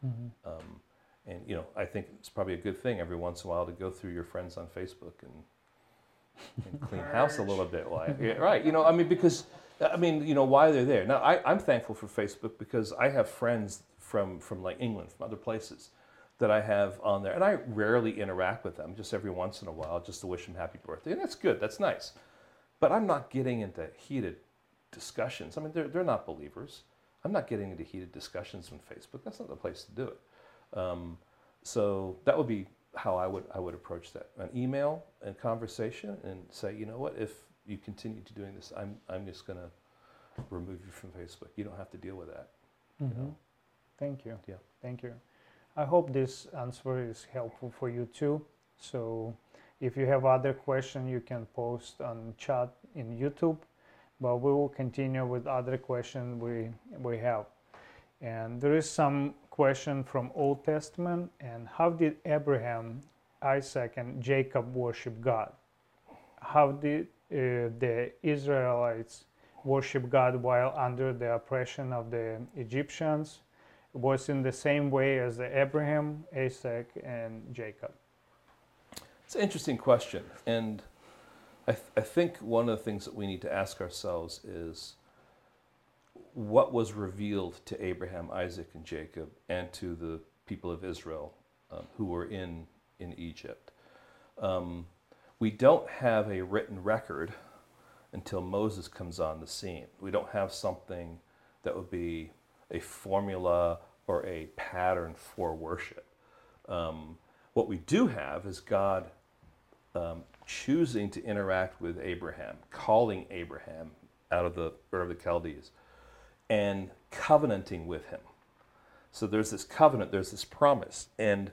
Mm-hmm. Um, and you know, I think it's probably a good thing every once in a while to go through your friends on Facebook and and clean house a little bit. Yeah, right. You know, I mean, because I mean, you know, why they're there. Now, I, I'm thankful for Facebook because I have friends from from like England, from other places that I have on there, and I rarely interact with them. Just every once in a while, just to wish them happy birthday, and that's good. That's nice. But I'm not getting into heated discussions. I mean, they're they're not believers. I'm not getting into heated discussions on Facebook. That's not the place to do it. Um, so that would be how I would I would approach that. An email and conversation and say you know what? If you continue to doing this I'm I'm just gonna remove you from Facebook. You don't have to deal with that. Mm-hmm. you know? thank you. Yeah. Thank you. I hope this answer is helpful for you too. So if you have other questions you can post on chat in YouTube but we will continue with other questions we we have and there is some question from Old Testament and how did Abraham, Isaac, and Jacob worship God? How did uh, the Israelites worship God while under the oppression of the Egyptians? Was in the same way as the Abraham, Isaac, and Jacob? It's an interesting question, and I, th- I think one of the things that we need to ask ourselves is what was revealed to Abraham, Isaac, and Jacob, and to the people of Israel um, who were in, in Egypt. Um, we don't have a written record until Moses comes on the scene. We don't have something that would be a formula or a pattern for worship. Um, what we do have is God um, choosing to interact with Abraham, calling Abraham out of the Ur of the Chaldees and covenanting with him. So there's this covenant, there's this promise. And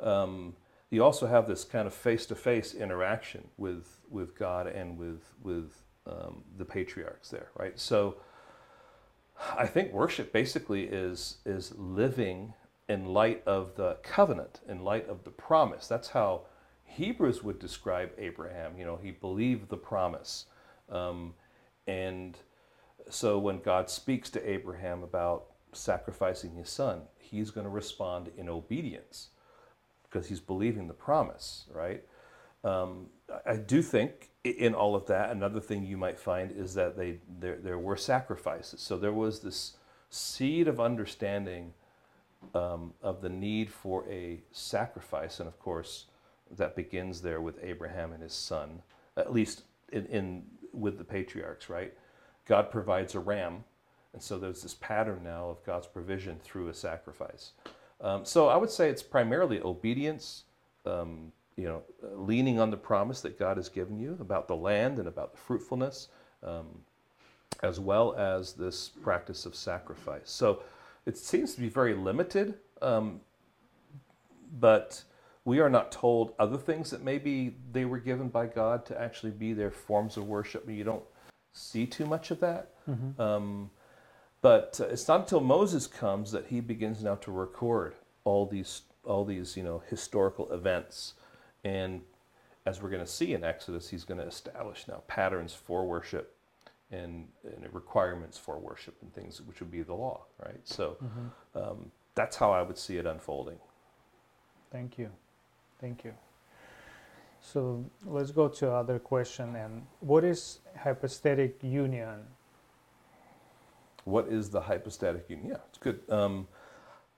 um, you also have this kind of face-to-face interaction with with God and with with um, the patriarchs there, right? So I think worship basically is is living in light of the covenant, in light of the promise. That's how Hebrews would describe Abraham. You know, he believed the promise, um, and so when God speaks to Abraham about sacrificing his son, he's going to respond in obedience because he's believing the promise, right? Um, I do think in all of that, another thing you might find is that they there, there were sacrifices. So there was this seed of understanding um, of the need for a sacrifice, and of course, that begins there with Abraham and his son, at least in, in with the patriarchs, right? God provides a ram, and so there's this pattern now of God's provision through a sacrifice. Um, so I would say it's primarily obedience, um, you know, leaning on the promise that God has given you about the land and about the fruitfulness, um, as well as this practice of sacrifice. So it seems to be very limited, um, but we are not told other things that maybe they were given by God to actually be their forms of worship. You don't see too much of that. Mm-hmm. Um, but uh, it's not until Moses comes that he begins now to record all these all these you know historical events, and as we're going to see in Exodus, he's going to establish now patterns for worship and, and, requirements for worship and things which would be the law, right? So mm-hmm. um, that's how I would see it unfolding. Thank you, thank you. So let's go to other question. And what is hypostatic union? What is the hypostatic union? Yeah, it's good. Um,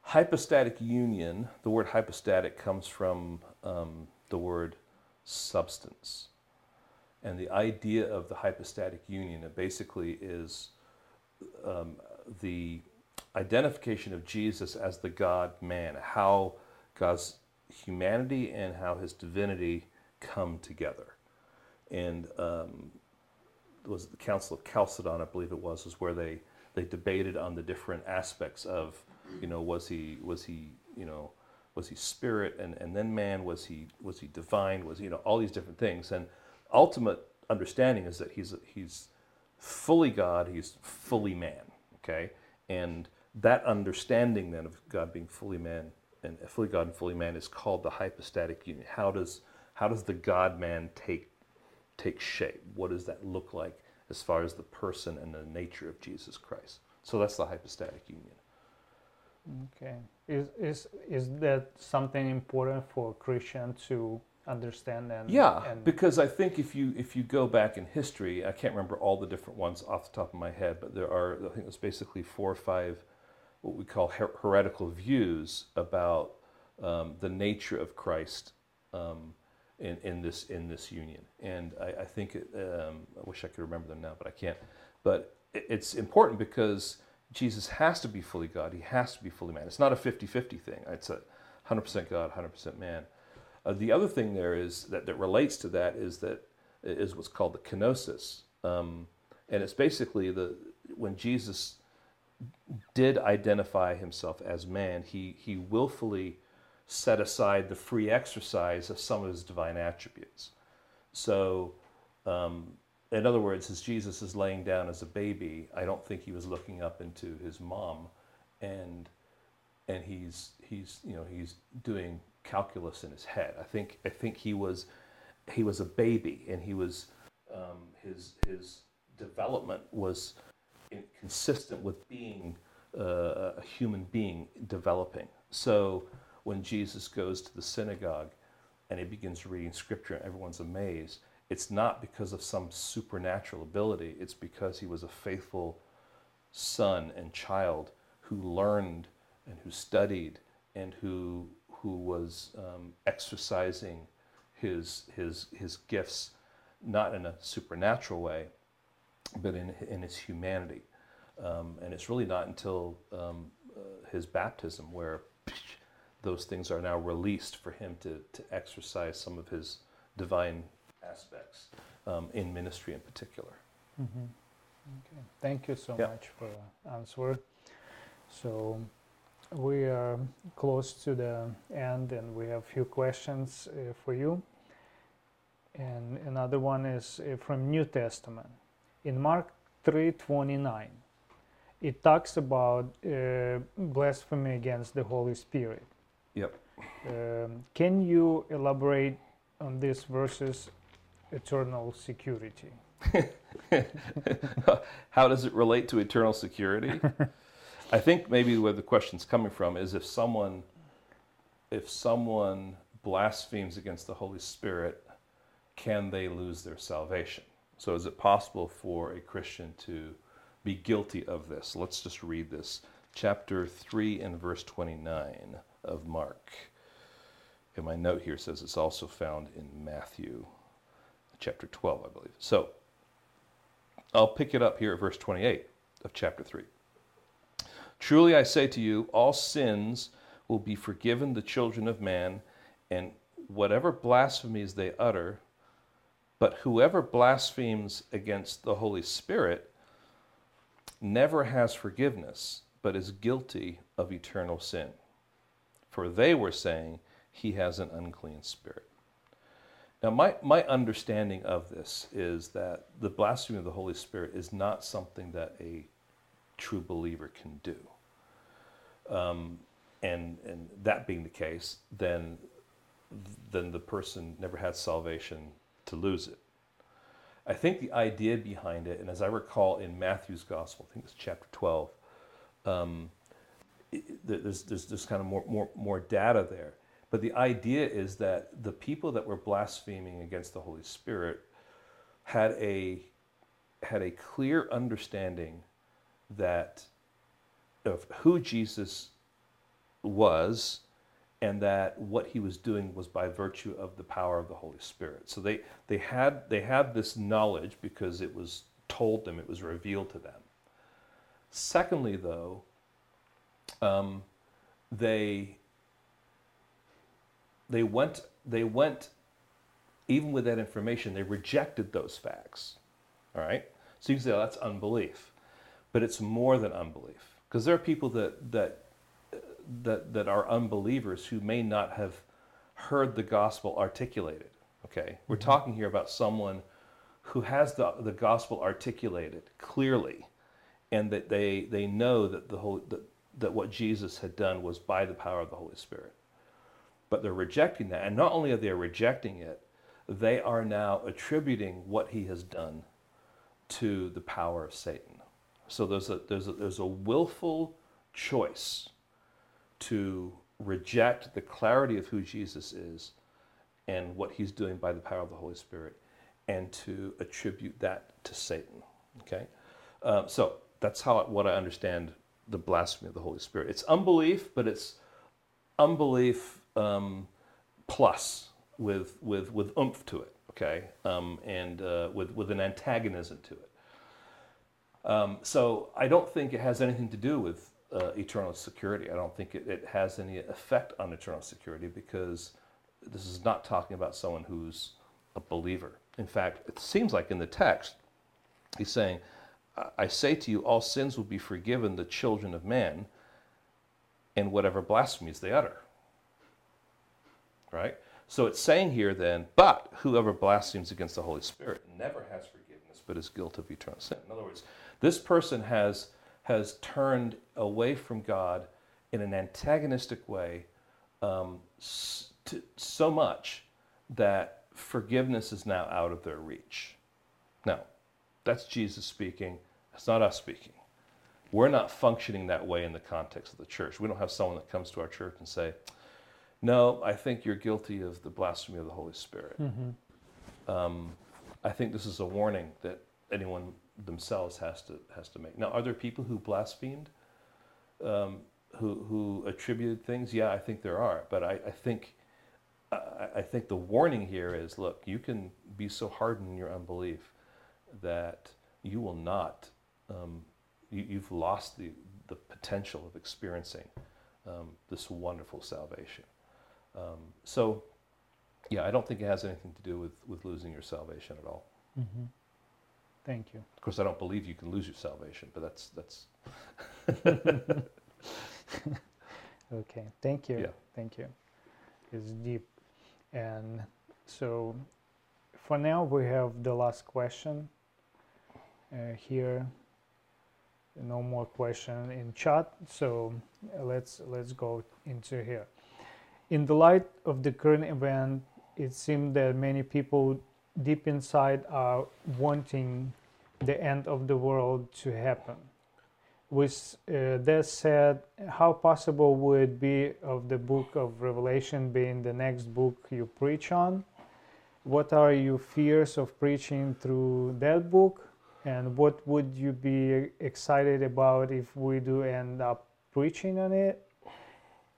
hypostatic union, the word hypostatic comes from um, the word substance. And the idea of the hypostatic union it basically is um, the identification of Jesus as the God man, how God's humanity and how his divinity come together. And um, was the Council of Chalcedon, I believe it was, was where they they debated on the different aspects of, you know, was he was he you know was he spirit and, and then man? Was he was he divine? Was you know all these different things. And ultimate understanding is that he's he's fully God he's fully man okay? And that understanding then of God being fully man and fully God and fully man is called the hypostatic union. How does how does the God man take take shape what does that look like as far as the person and the nature of Jesus Christ. So that's the hypostatic union. Okay. Is, is, is that something important for a Christian to understand and yeah and because i think if you if you go back in history i can't remember all the different ones off the top of my head but there are i think there's basically four or five what we call her- heretical views about um, the nature of christ um, in, in this in this union. And I, I think it, um, I wish I could remember them now, but I can't. But it, it's important because Jesus has to be fully God. He has to be fully man. It's not a 50-50 thing. It's a 100% God, 100% man. Uh, the other thing there is that, that relates to that is that is what's called the kenosis, um, and it's basically the when Jesus did identify himself as man, he he willfully set aside the free exercise of some of his divine attributes. So, um, in other words, as Jesus is laying down as a baby, I don't think he was looking up into his mom, and and he's he's you know he's doing calculus in his head. I think I think he was he was a baby, and he was um, his his development was consistent with being uh, a human being developing. So when Jesus goes to the synagogue and he begins reading scripture and everyone's amazed, it's not because of some supernatural ability, it's because he was a faithful son and child who learned and who studied and who, who was um, exercising his, his, his gifts not in a supernatural way, but in, in his humanity. Um, and it's really not until um, uh, his baptism where those things are now released for him to, to exercise some of his divine aspects um, in ministry in particular. Mm-hmm. Okay. Thank you so yeah. much for the answer. So we are close to the end and we have a few questions uh, for you. And another one is uh, from New Testament. In Mark 3:29, it talks about uh, blasphemy against the Holy Spirit. Yep. Um, can you elaborate on this versus eternal security? How does it relate to eternal security? I think maybe where the question's coming from is if someone if someone blasphemes against the Holy Spirit, can they lose their salvation? So is it possible for a Christian to be guilty of this? Let's just read this. Chapter 3 and verse 29 of Mark. And my note here says it's also found in Matthew chapter 12, I believe. So I'll pick it up here at verse 28 of chapter 3. Truly I say to you, all sins will be forgiven the children of man, and whatever blasphemies they utter, but whoever blasphemes against the Holy Spirit never has forgiveness, but is guilty of eternal sin. For they were saying, He has an unclean spirit. Now, my, my understanding of this is that the blasphemy of the Holy Spirit is not something that a true believer can do. Um, and, and that being the case, then, then the person never had salvation to lose it. I think the idea behind it, and as I recall in Matthew's Gospel, I think it's chapter 12, um, there's, there's, there's kind of more, more, more data there but the idea is that the people that were blaspheming against the Holy Spirit had a had a clear understanding that of who Jesus was and that what he was doing was by virtue of the power of the Holy Spirit. So they, they had they had this knowledge because it was told them, it was revealed to them. Secondly, though, um, they they went, they went, even with that information, they rejected those facts. All right? So you can say, oh, that's unbelief. But it's more than unbelief. Because there are people that, that, that, that are unbelievers who may not have heard the gospel articulated. Okay? We're mm-hmm. talking here about someone who has the, the gospel articulated clearly and that they, they know that, the whole, that, that what Jesus had done was by the power of the Holy Spirit but they're rejecting that. And not only are they rejecting it, they are now attributing what he has done to the power of Satan. So there's a, there's a, there's a willful choice to reject the clarity of who Jesus is and what he's doing by the power of the Holy Spirit and to attribute that to Satan. Okay? Uh, so that's how what I understand the blasphemy of the Holy Spirit. It's unbelief, but it's unbelief um, plus with, with, with oomph to it, okay, um, and uh, with, with an antagonism to it. Um, so I don't think it has anything to do with uh, eternal security. I don't think it, it has any effect on eternal security because this is not talking about someone who's a believer. In fact, it seems like in the text, he's saying, I say to you, all sins will be forgiven the children of men and whatever blasphemies they utter right? So it's saying here then, but whoever blasphemes against the Holy Spirit never has forgiveness, but is guilty of eternal sin. In other words, this person has, has turned away from God in an antagonistic way um, to, so much that forgiveness is now out of their reach. Now, that's Jesus speaking. It's not us speaking. We're not functioning that way in the context of the church. We don't have someone that comes to our church and say, no, I think you're guilty of the blasphemy of the Holy Spirit. Mm-hmm. Um, I think this is a warning that anyone themselves has to has to make. Now, are there people who blasphemed, um, who who attributed things? Yeah, I think there are. But I, I think I, I, think the warning here is: look, you can be so hardened in your unbelief that you will not. Um, you, have lost the the potential of experiencing um, this wonderful salvation. Um, so, yeah, I don't think it has anything to do with, with losing your salvation at all. Mm-hmm. Thank you. Of course, I don't believe you can lose your salvation, but that's that's. Okay, thank you. Yeah. Thank you. It's deep. And so for now, we have the last question uh, here. No more question in chat, so let's let's go into here. In the light of the current event, it seems that many people deep inside are wanting the end of the world to happen. With uh, that said, how possible would it be of the book of Revelation being the next book you preach on? What are your fears of preaching through that book? And what would you be excited about if we do end up preaching on it?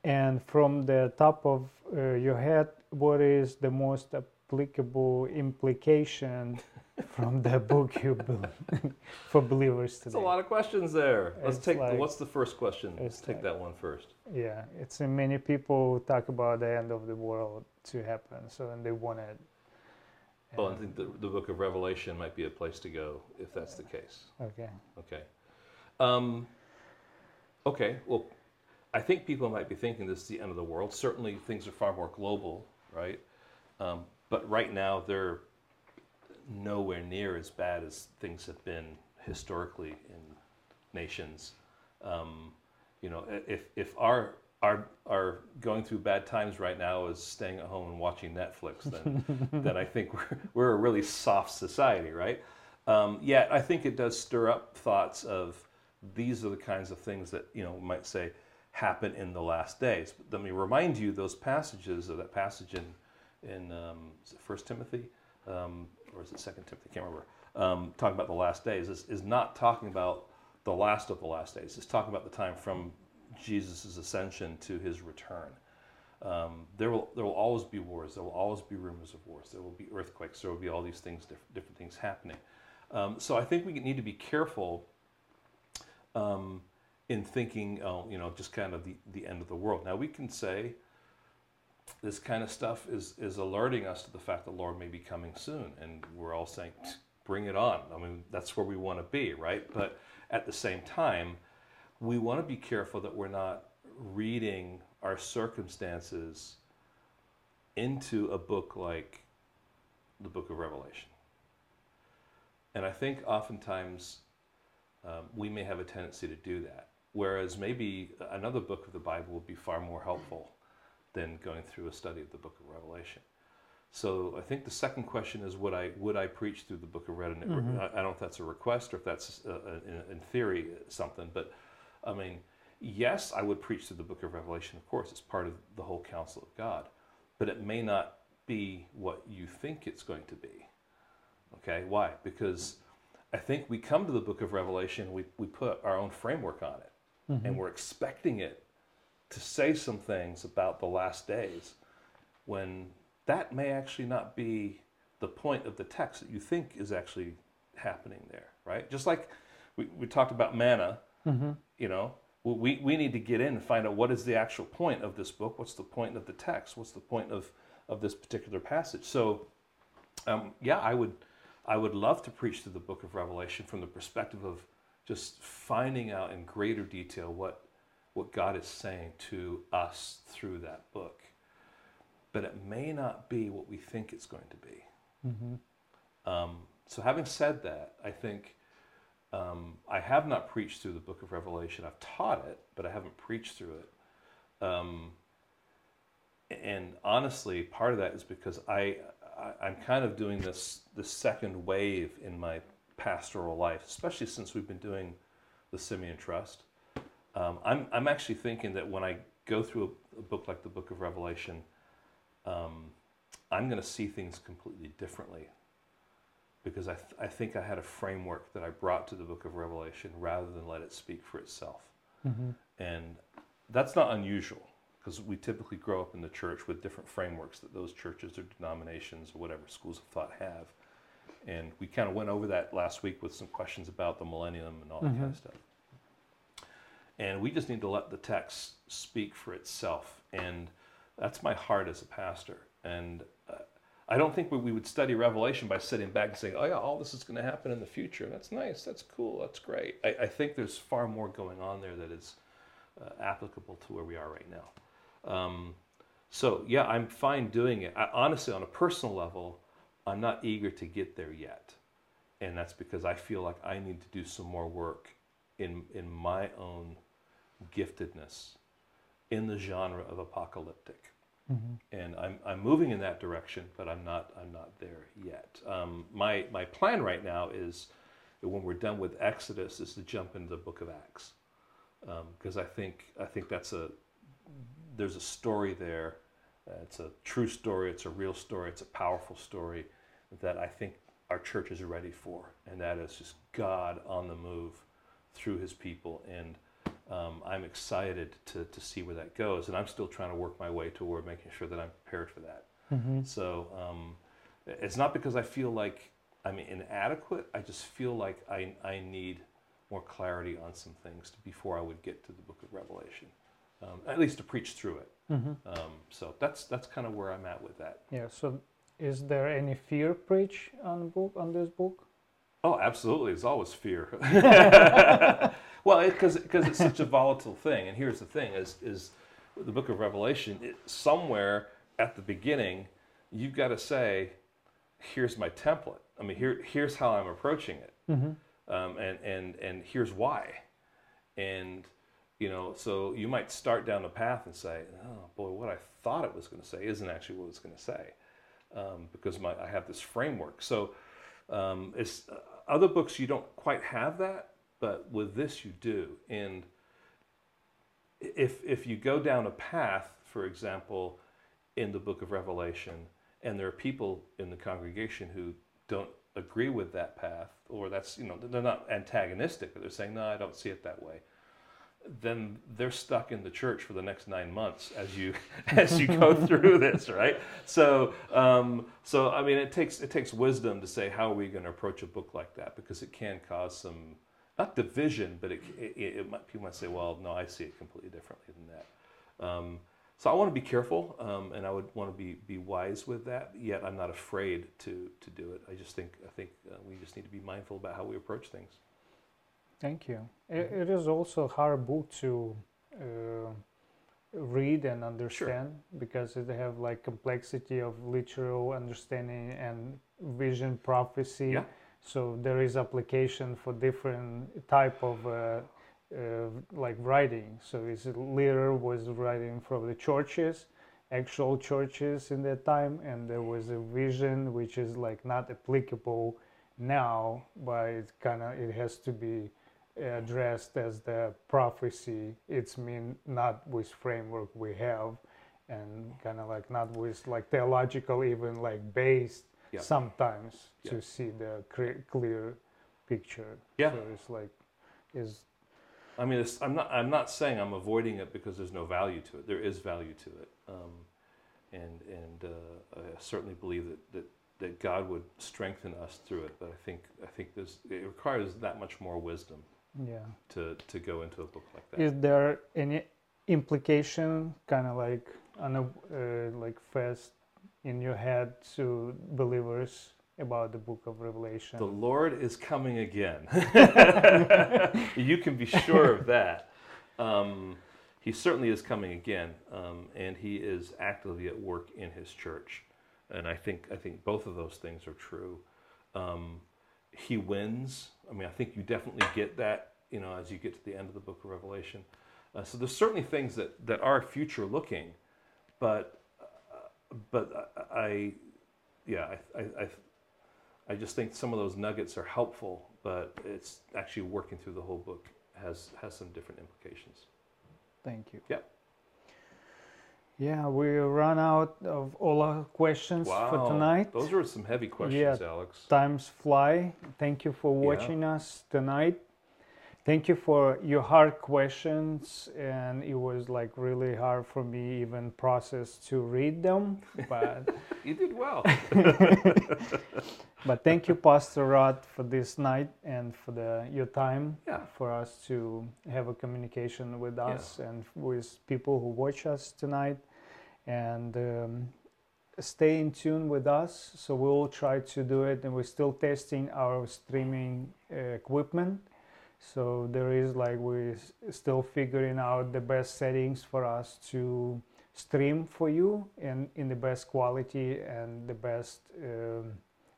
And from the top of uh, your head, what is the most applicable implication from the book you built for believers today? There's a lot of questions there. Let's It's take like- what's the first question? Let's take like- that one first. Yeah, it's many people talk about the end of the world to happen, so and they want it. Well, I think the, the book of Revelation might be a place to go if that's the case. okay. Okay. Um, okay, well, I think people might be thinking this is the end of the world. Certainly, things are far more global, right? Um, but right now, they're nowhere near as bad as things have been historically in nations. Um, you know, if, if our, our, our going through bad times right now is staying at home and watching Netflix, then, then I think we're, we're a really soft society, right? Um, yet I think it does stir up thoughts of these are the kinds of things that you know might say happen in the last days. But let me remind you those passages of that passage in in um, is it First Timothy um, or is it Second Timothy? I can't remember. Um, talking about the last days is, is not talking about the last of the last days. It's talking about the time from Jesus' ascension to his return. Um, there will there will always be wars. There will always be rumors of wars. There will be earthquakes. There will be all these things, diff- different things happening. Um, so I think we need to be careful um, in thinking, oh, you know, just kind of the, the end of the world. Now we can say this kind of stuff is is alerting us to the fact that the Lord may be coming soon, and we're all saying, bring it on. I mean, that's where we want to be, right? But at the same time, we want to be careful that we're not reading our circumstances into a book like the book of Revelation. And I think oftentimes um, we may have a tendency to do that. Whereas maybe another book of the Bible would be far more helpful than going through a study of the book of Revelation. So I think the second question is would I would I preach through the book of Revelation? I, I don't know if that's a request or if that's uh, in, in theory something, but I mean, yes, I would preach through the book of Revelation. Of course, it's part of the whole counsel of God, but it may not be what you think it's going to be. Okay, why? Because I think we come to the book of Revelation, we, we put our own framework on it, and mm-hmm. we're expecting it to say some things about the last days when that may actually not be the point of the text that you think is actually happening there, right? Just like we, we talked about manna, you know, we, we need to get in and find out what is the actual point of this book, what's the point of the text, what's the point of, of this particular passage. So, um, yeah, I would, I would love to preach through the book of Revelation from the perspective of just finding out in greater detail what, what God is saying to us through that book. But it may not be what we think it's going to be. Um, so, having said that, I think um, I have not preached through the book of Revelation. I've taught it, but I haven't preached through it. Um, and honestly, part of that is because I, I I'm kind of doing this this second wave in my pastoral life, especially since we've been doing the Simeon Trust. Um, I'm I'm actually thinking that when I go through a, a book like the Book of Revelation, um, I'm going to see things completely differently because I, th- I think I had a framework that I brought to the book of Revelation rather than let it speak for itself. And that's not unusual because we typically grow up in the church with different frameworks that those churches or denominations or whatever schools of thought have. And we kind of went over that last week with some questions about the millennium and all that kind of stuff. And we just need to let the text speak for itself. And that's my heart as a pastor. And uh, I don't think we, would study Revelation by sitting back and saying, oh, yeah, all this is going to happen in the future. That's nice. That's cool. That's great. I, I think there's far more going on there that is uh, applicable to where we are right now. Um, so yeah, I'm fine doing it. I, honestly, on a personal level, I'm not eager to get there yet, and that's because I feel like I need to do some more work in in my own giftedness in the genre of apocalyptic. Mm-hmm. And I'm, I'm moving in that direction, but I'm not I'm not there yet. Um, my my plan right now is when we're done with Exodus is to jump into the Book of Acts because um, I think I think that's a there's a story there. Uh, it's a true story. It's a real story. It's a powerful story that I think our church is ready for, and that is just God on the move through His people. And um, I'm excited to to see where that goes. And I'm still trying to work my way toward making sure that I'm prepared for that. Mm-hmm. So um, it's not because I feel like I'm inadequate. I just feel like I I need more clarity on some things to, before I would get to the book of Revelation, um, at least to preach through it. Mm-hmm. Um, so that's that's kind of where I'm at with that. Yeah. So, is there any fear preach on book on this book? Oh, absolutely. It's always fear. well, because it, because it's such a volatile thing. And here's the thing: is is the book of Revelation it, somewhere at the beginning, you've got to say, "Here's my template." I mean, here here's how I'm approaching it. Mm-hmm um, and and and here's why, and you know, so you might start down the path and say, oh boy, what I thought it was going to say isn't actually what it's going to say, um, because my I have this framework. So um, it's uh, other books you don't quite have that, but with this you do, and if if you go down a path, for example, in the book of Revelation, and there are people in the congregation who don't agree with that path, or that's, you know, they're not antagonistic, but they're saying, no, I don't see it that way, then they're stuck in the church for the next nine months as you as you go through this, right? So, um, so I mean, it takes it takes wisdom to say how are we going to approach a book like that because it can cause some not division, but it, it, it might, people might say, well, no, I see it completely differently than that. Um, so I want to be careful, um, and I would want to be be wise with that. Yet I'm not afraid to to do it. I just think I think uh, we just need to be mindful about how we approach things. Thank you. it, it is also a hard book to uh, read and understand sure. because it have like complexity of literal understanding and vision prophecy. Yeah. So there is application for different type of uh, uh, like writing. So his leader was writing from the churches, actual churches in that time, and there was a vision which is like not applicable now, but it kind of it has to be addressed as the prophecy. It's mean not with framework we have, and kind of like not with like theological even like based yep. sometimes yep. to see the clear picture. Yeah. So it's like is I mean, I'm not. I'm not saying I'm avoiding it because there's no value to it. There is value to it, um, and and uh, I certainly believe that, that that God would strengthen us through it. But I think I think this it requires that much more wisdom. Yeah. To to go into a book like that. Is there any implication, kind of like on a uh, like first in your head to believers about the book of Revelation. The Lord is coming again. you can be sure of that. Um, he certainly is coming again, um, and he is actively at work in his church. And I think I think both of those things are true. Um, he wins. I mean, I think you definitely get that. You know, as you get to the end of the book of Revelation. Uh, so there's certainly things that that are future looking, but but I, yeah, I, I, I just think some of those nuggets are helpful, but it's actually working through the whole book has has some different implications. Thank you. Yeah. Yeah, we run out of all our questions wow. for tonight. Those were some heavy questions, yeah, Alex. Times fly. Thank you for watching yeah. us tonight thank you for your hard questions and it was like really hard for me even process to read them but you did well but thank you pastor rod for this night and for the your time yeah. for us to have a communication with us yeah. and with people who watch us tonight and um, stay in tune with us so we'll try to do it and we're still testing our streaming uh, equipment So there is like we're still figuring out the best settings for us to stream for you and in the best quality and the best um,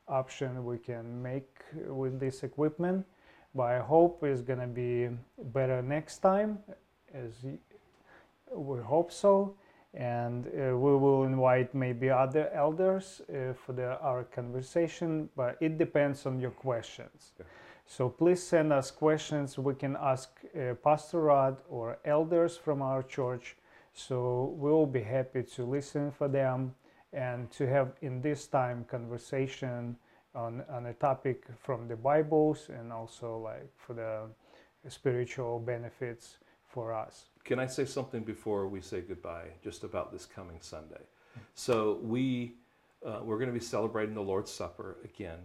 option we can make with this equipment. But I hope it's gonna be better next time, as we hope so. And uh, we will invite maybe other elders uh, for the, our conversation, but it depends on your questions. Okay. So please send us questions. We can ask uh, Pastor Rod or elders from our church. So we'll be happy to listen for them and to have in this time conversation on, on a topic from the Bibles and also like for the spiritual benefits for us. Can I say something before we say goodbye, just about this coming Sunday? So we uh, we're going to be celebrating the Lord's Supper again,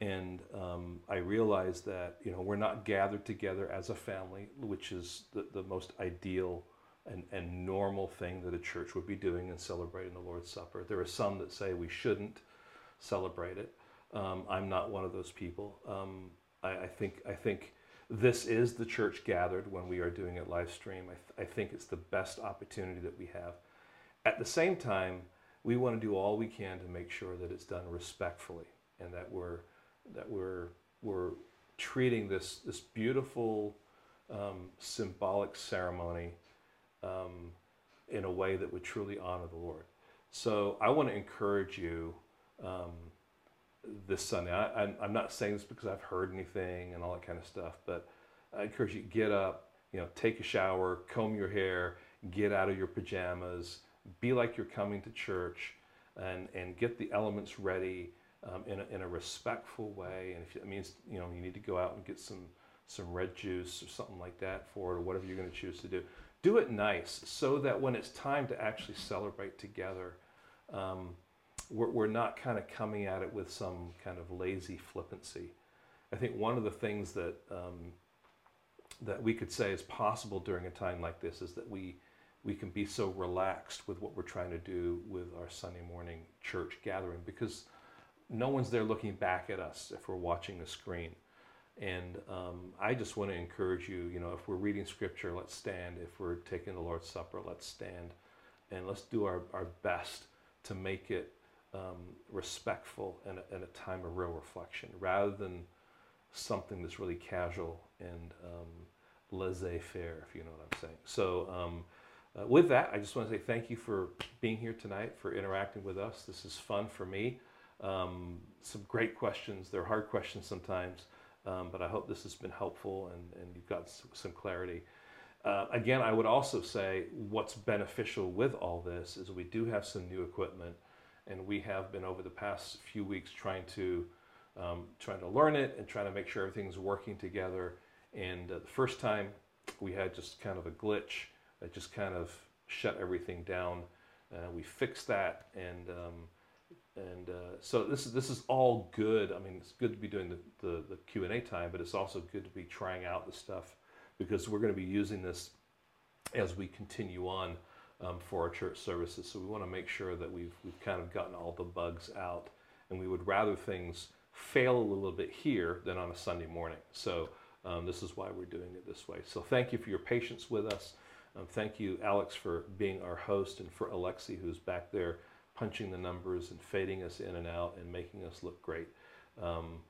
and um, I realize that you know we're not gathered together as a family, which is the, the most ideal and, and normal thing that a church would be doing and celebrating the Lord's Supper. There are some that say we shouldn't celebrate it. Um, I'm not one of those people. Um, I, I, think I think this is the church gathered when we are doing it live stream. I, th- I think it's the best opportunity that we have. At the same time, we want to do all we can to make sure that it's done respectfully and that we're that we're we're treating this this beautiful um, symbolic ceremony um, in a way that would truly honor the Lord. So I want to encourage you. Um, this Sunday. I, am not saying this because I've heard anything and all that kind of stuff, but I encourage you get up, you know, take a shower, comb your hair, get out of your pajamas, be like you're coming to church, and and get the elements ready um, in a, in a respectful way. And if it means you know you need to go out and get some some red juice or something like that for it, or whatever you're going to choose to do, do it nice so that when it's time to actually celebrate together. Um, we're, we're not kind of coming at it with some kind of lazy flippancy. I think one of the things that um, that we could say is possible during a time like this is that we we can be so relaxed with what we're trying to do with our Sunday morning church gathering because no one's there looking back at us if we're watching the screen. And um, I just want to encourage you, you know, if we're reading scripture, let's stand. If we're taking the Lord's Supper, let's stand. And let's do our, our best to make it um, respectful and a, and a, time of real reflection rather than something that's really casual and um, laissez-faire, if you know what I'm saying. So um, uh, with that, I just want to say thank you for being here tonight, for interacting with us. This is fun for me. Um, some great questions. They're hard questions sometimes, um, but I hope this has been helpful and, and you've got some clarity. Uh, again, I would also say what's beneficial with all this is we do have some new equipment and we have been over the past few weeks trying to um, trying to learn it and trying to make sure everything's working together. And uh, the first time we had just kind of a glitch that just kind of shut everything down. Uh, we fixed that, and um, and uh, so this is this is all good. I mean, it's good to be doing the, the, the Q and A time, but it's also good to be trying out the stuff because we're going to be using this as we continue on um, for our church services. So we want to make sure that we've, we've kind of gotten all the bugs out. And we would rather things fail a little bit here than on a Sunday morning. So um, this is why we're doing it this way. So thank you for your patience with us. Um, thank you, Alex, for being our host, and for Alexi, who's back there punching the numbers and fading us in and out and making us look great. Um,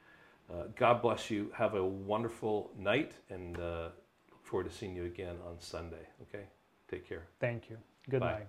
uh, God bless you. Have a wonderful night, and uh, look forward to seeing you again on Sunday. Okay? Take care. Thank you. Good Bye. night.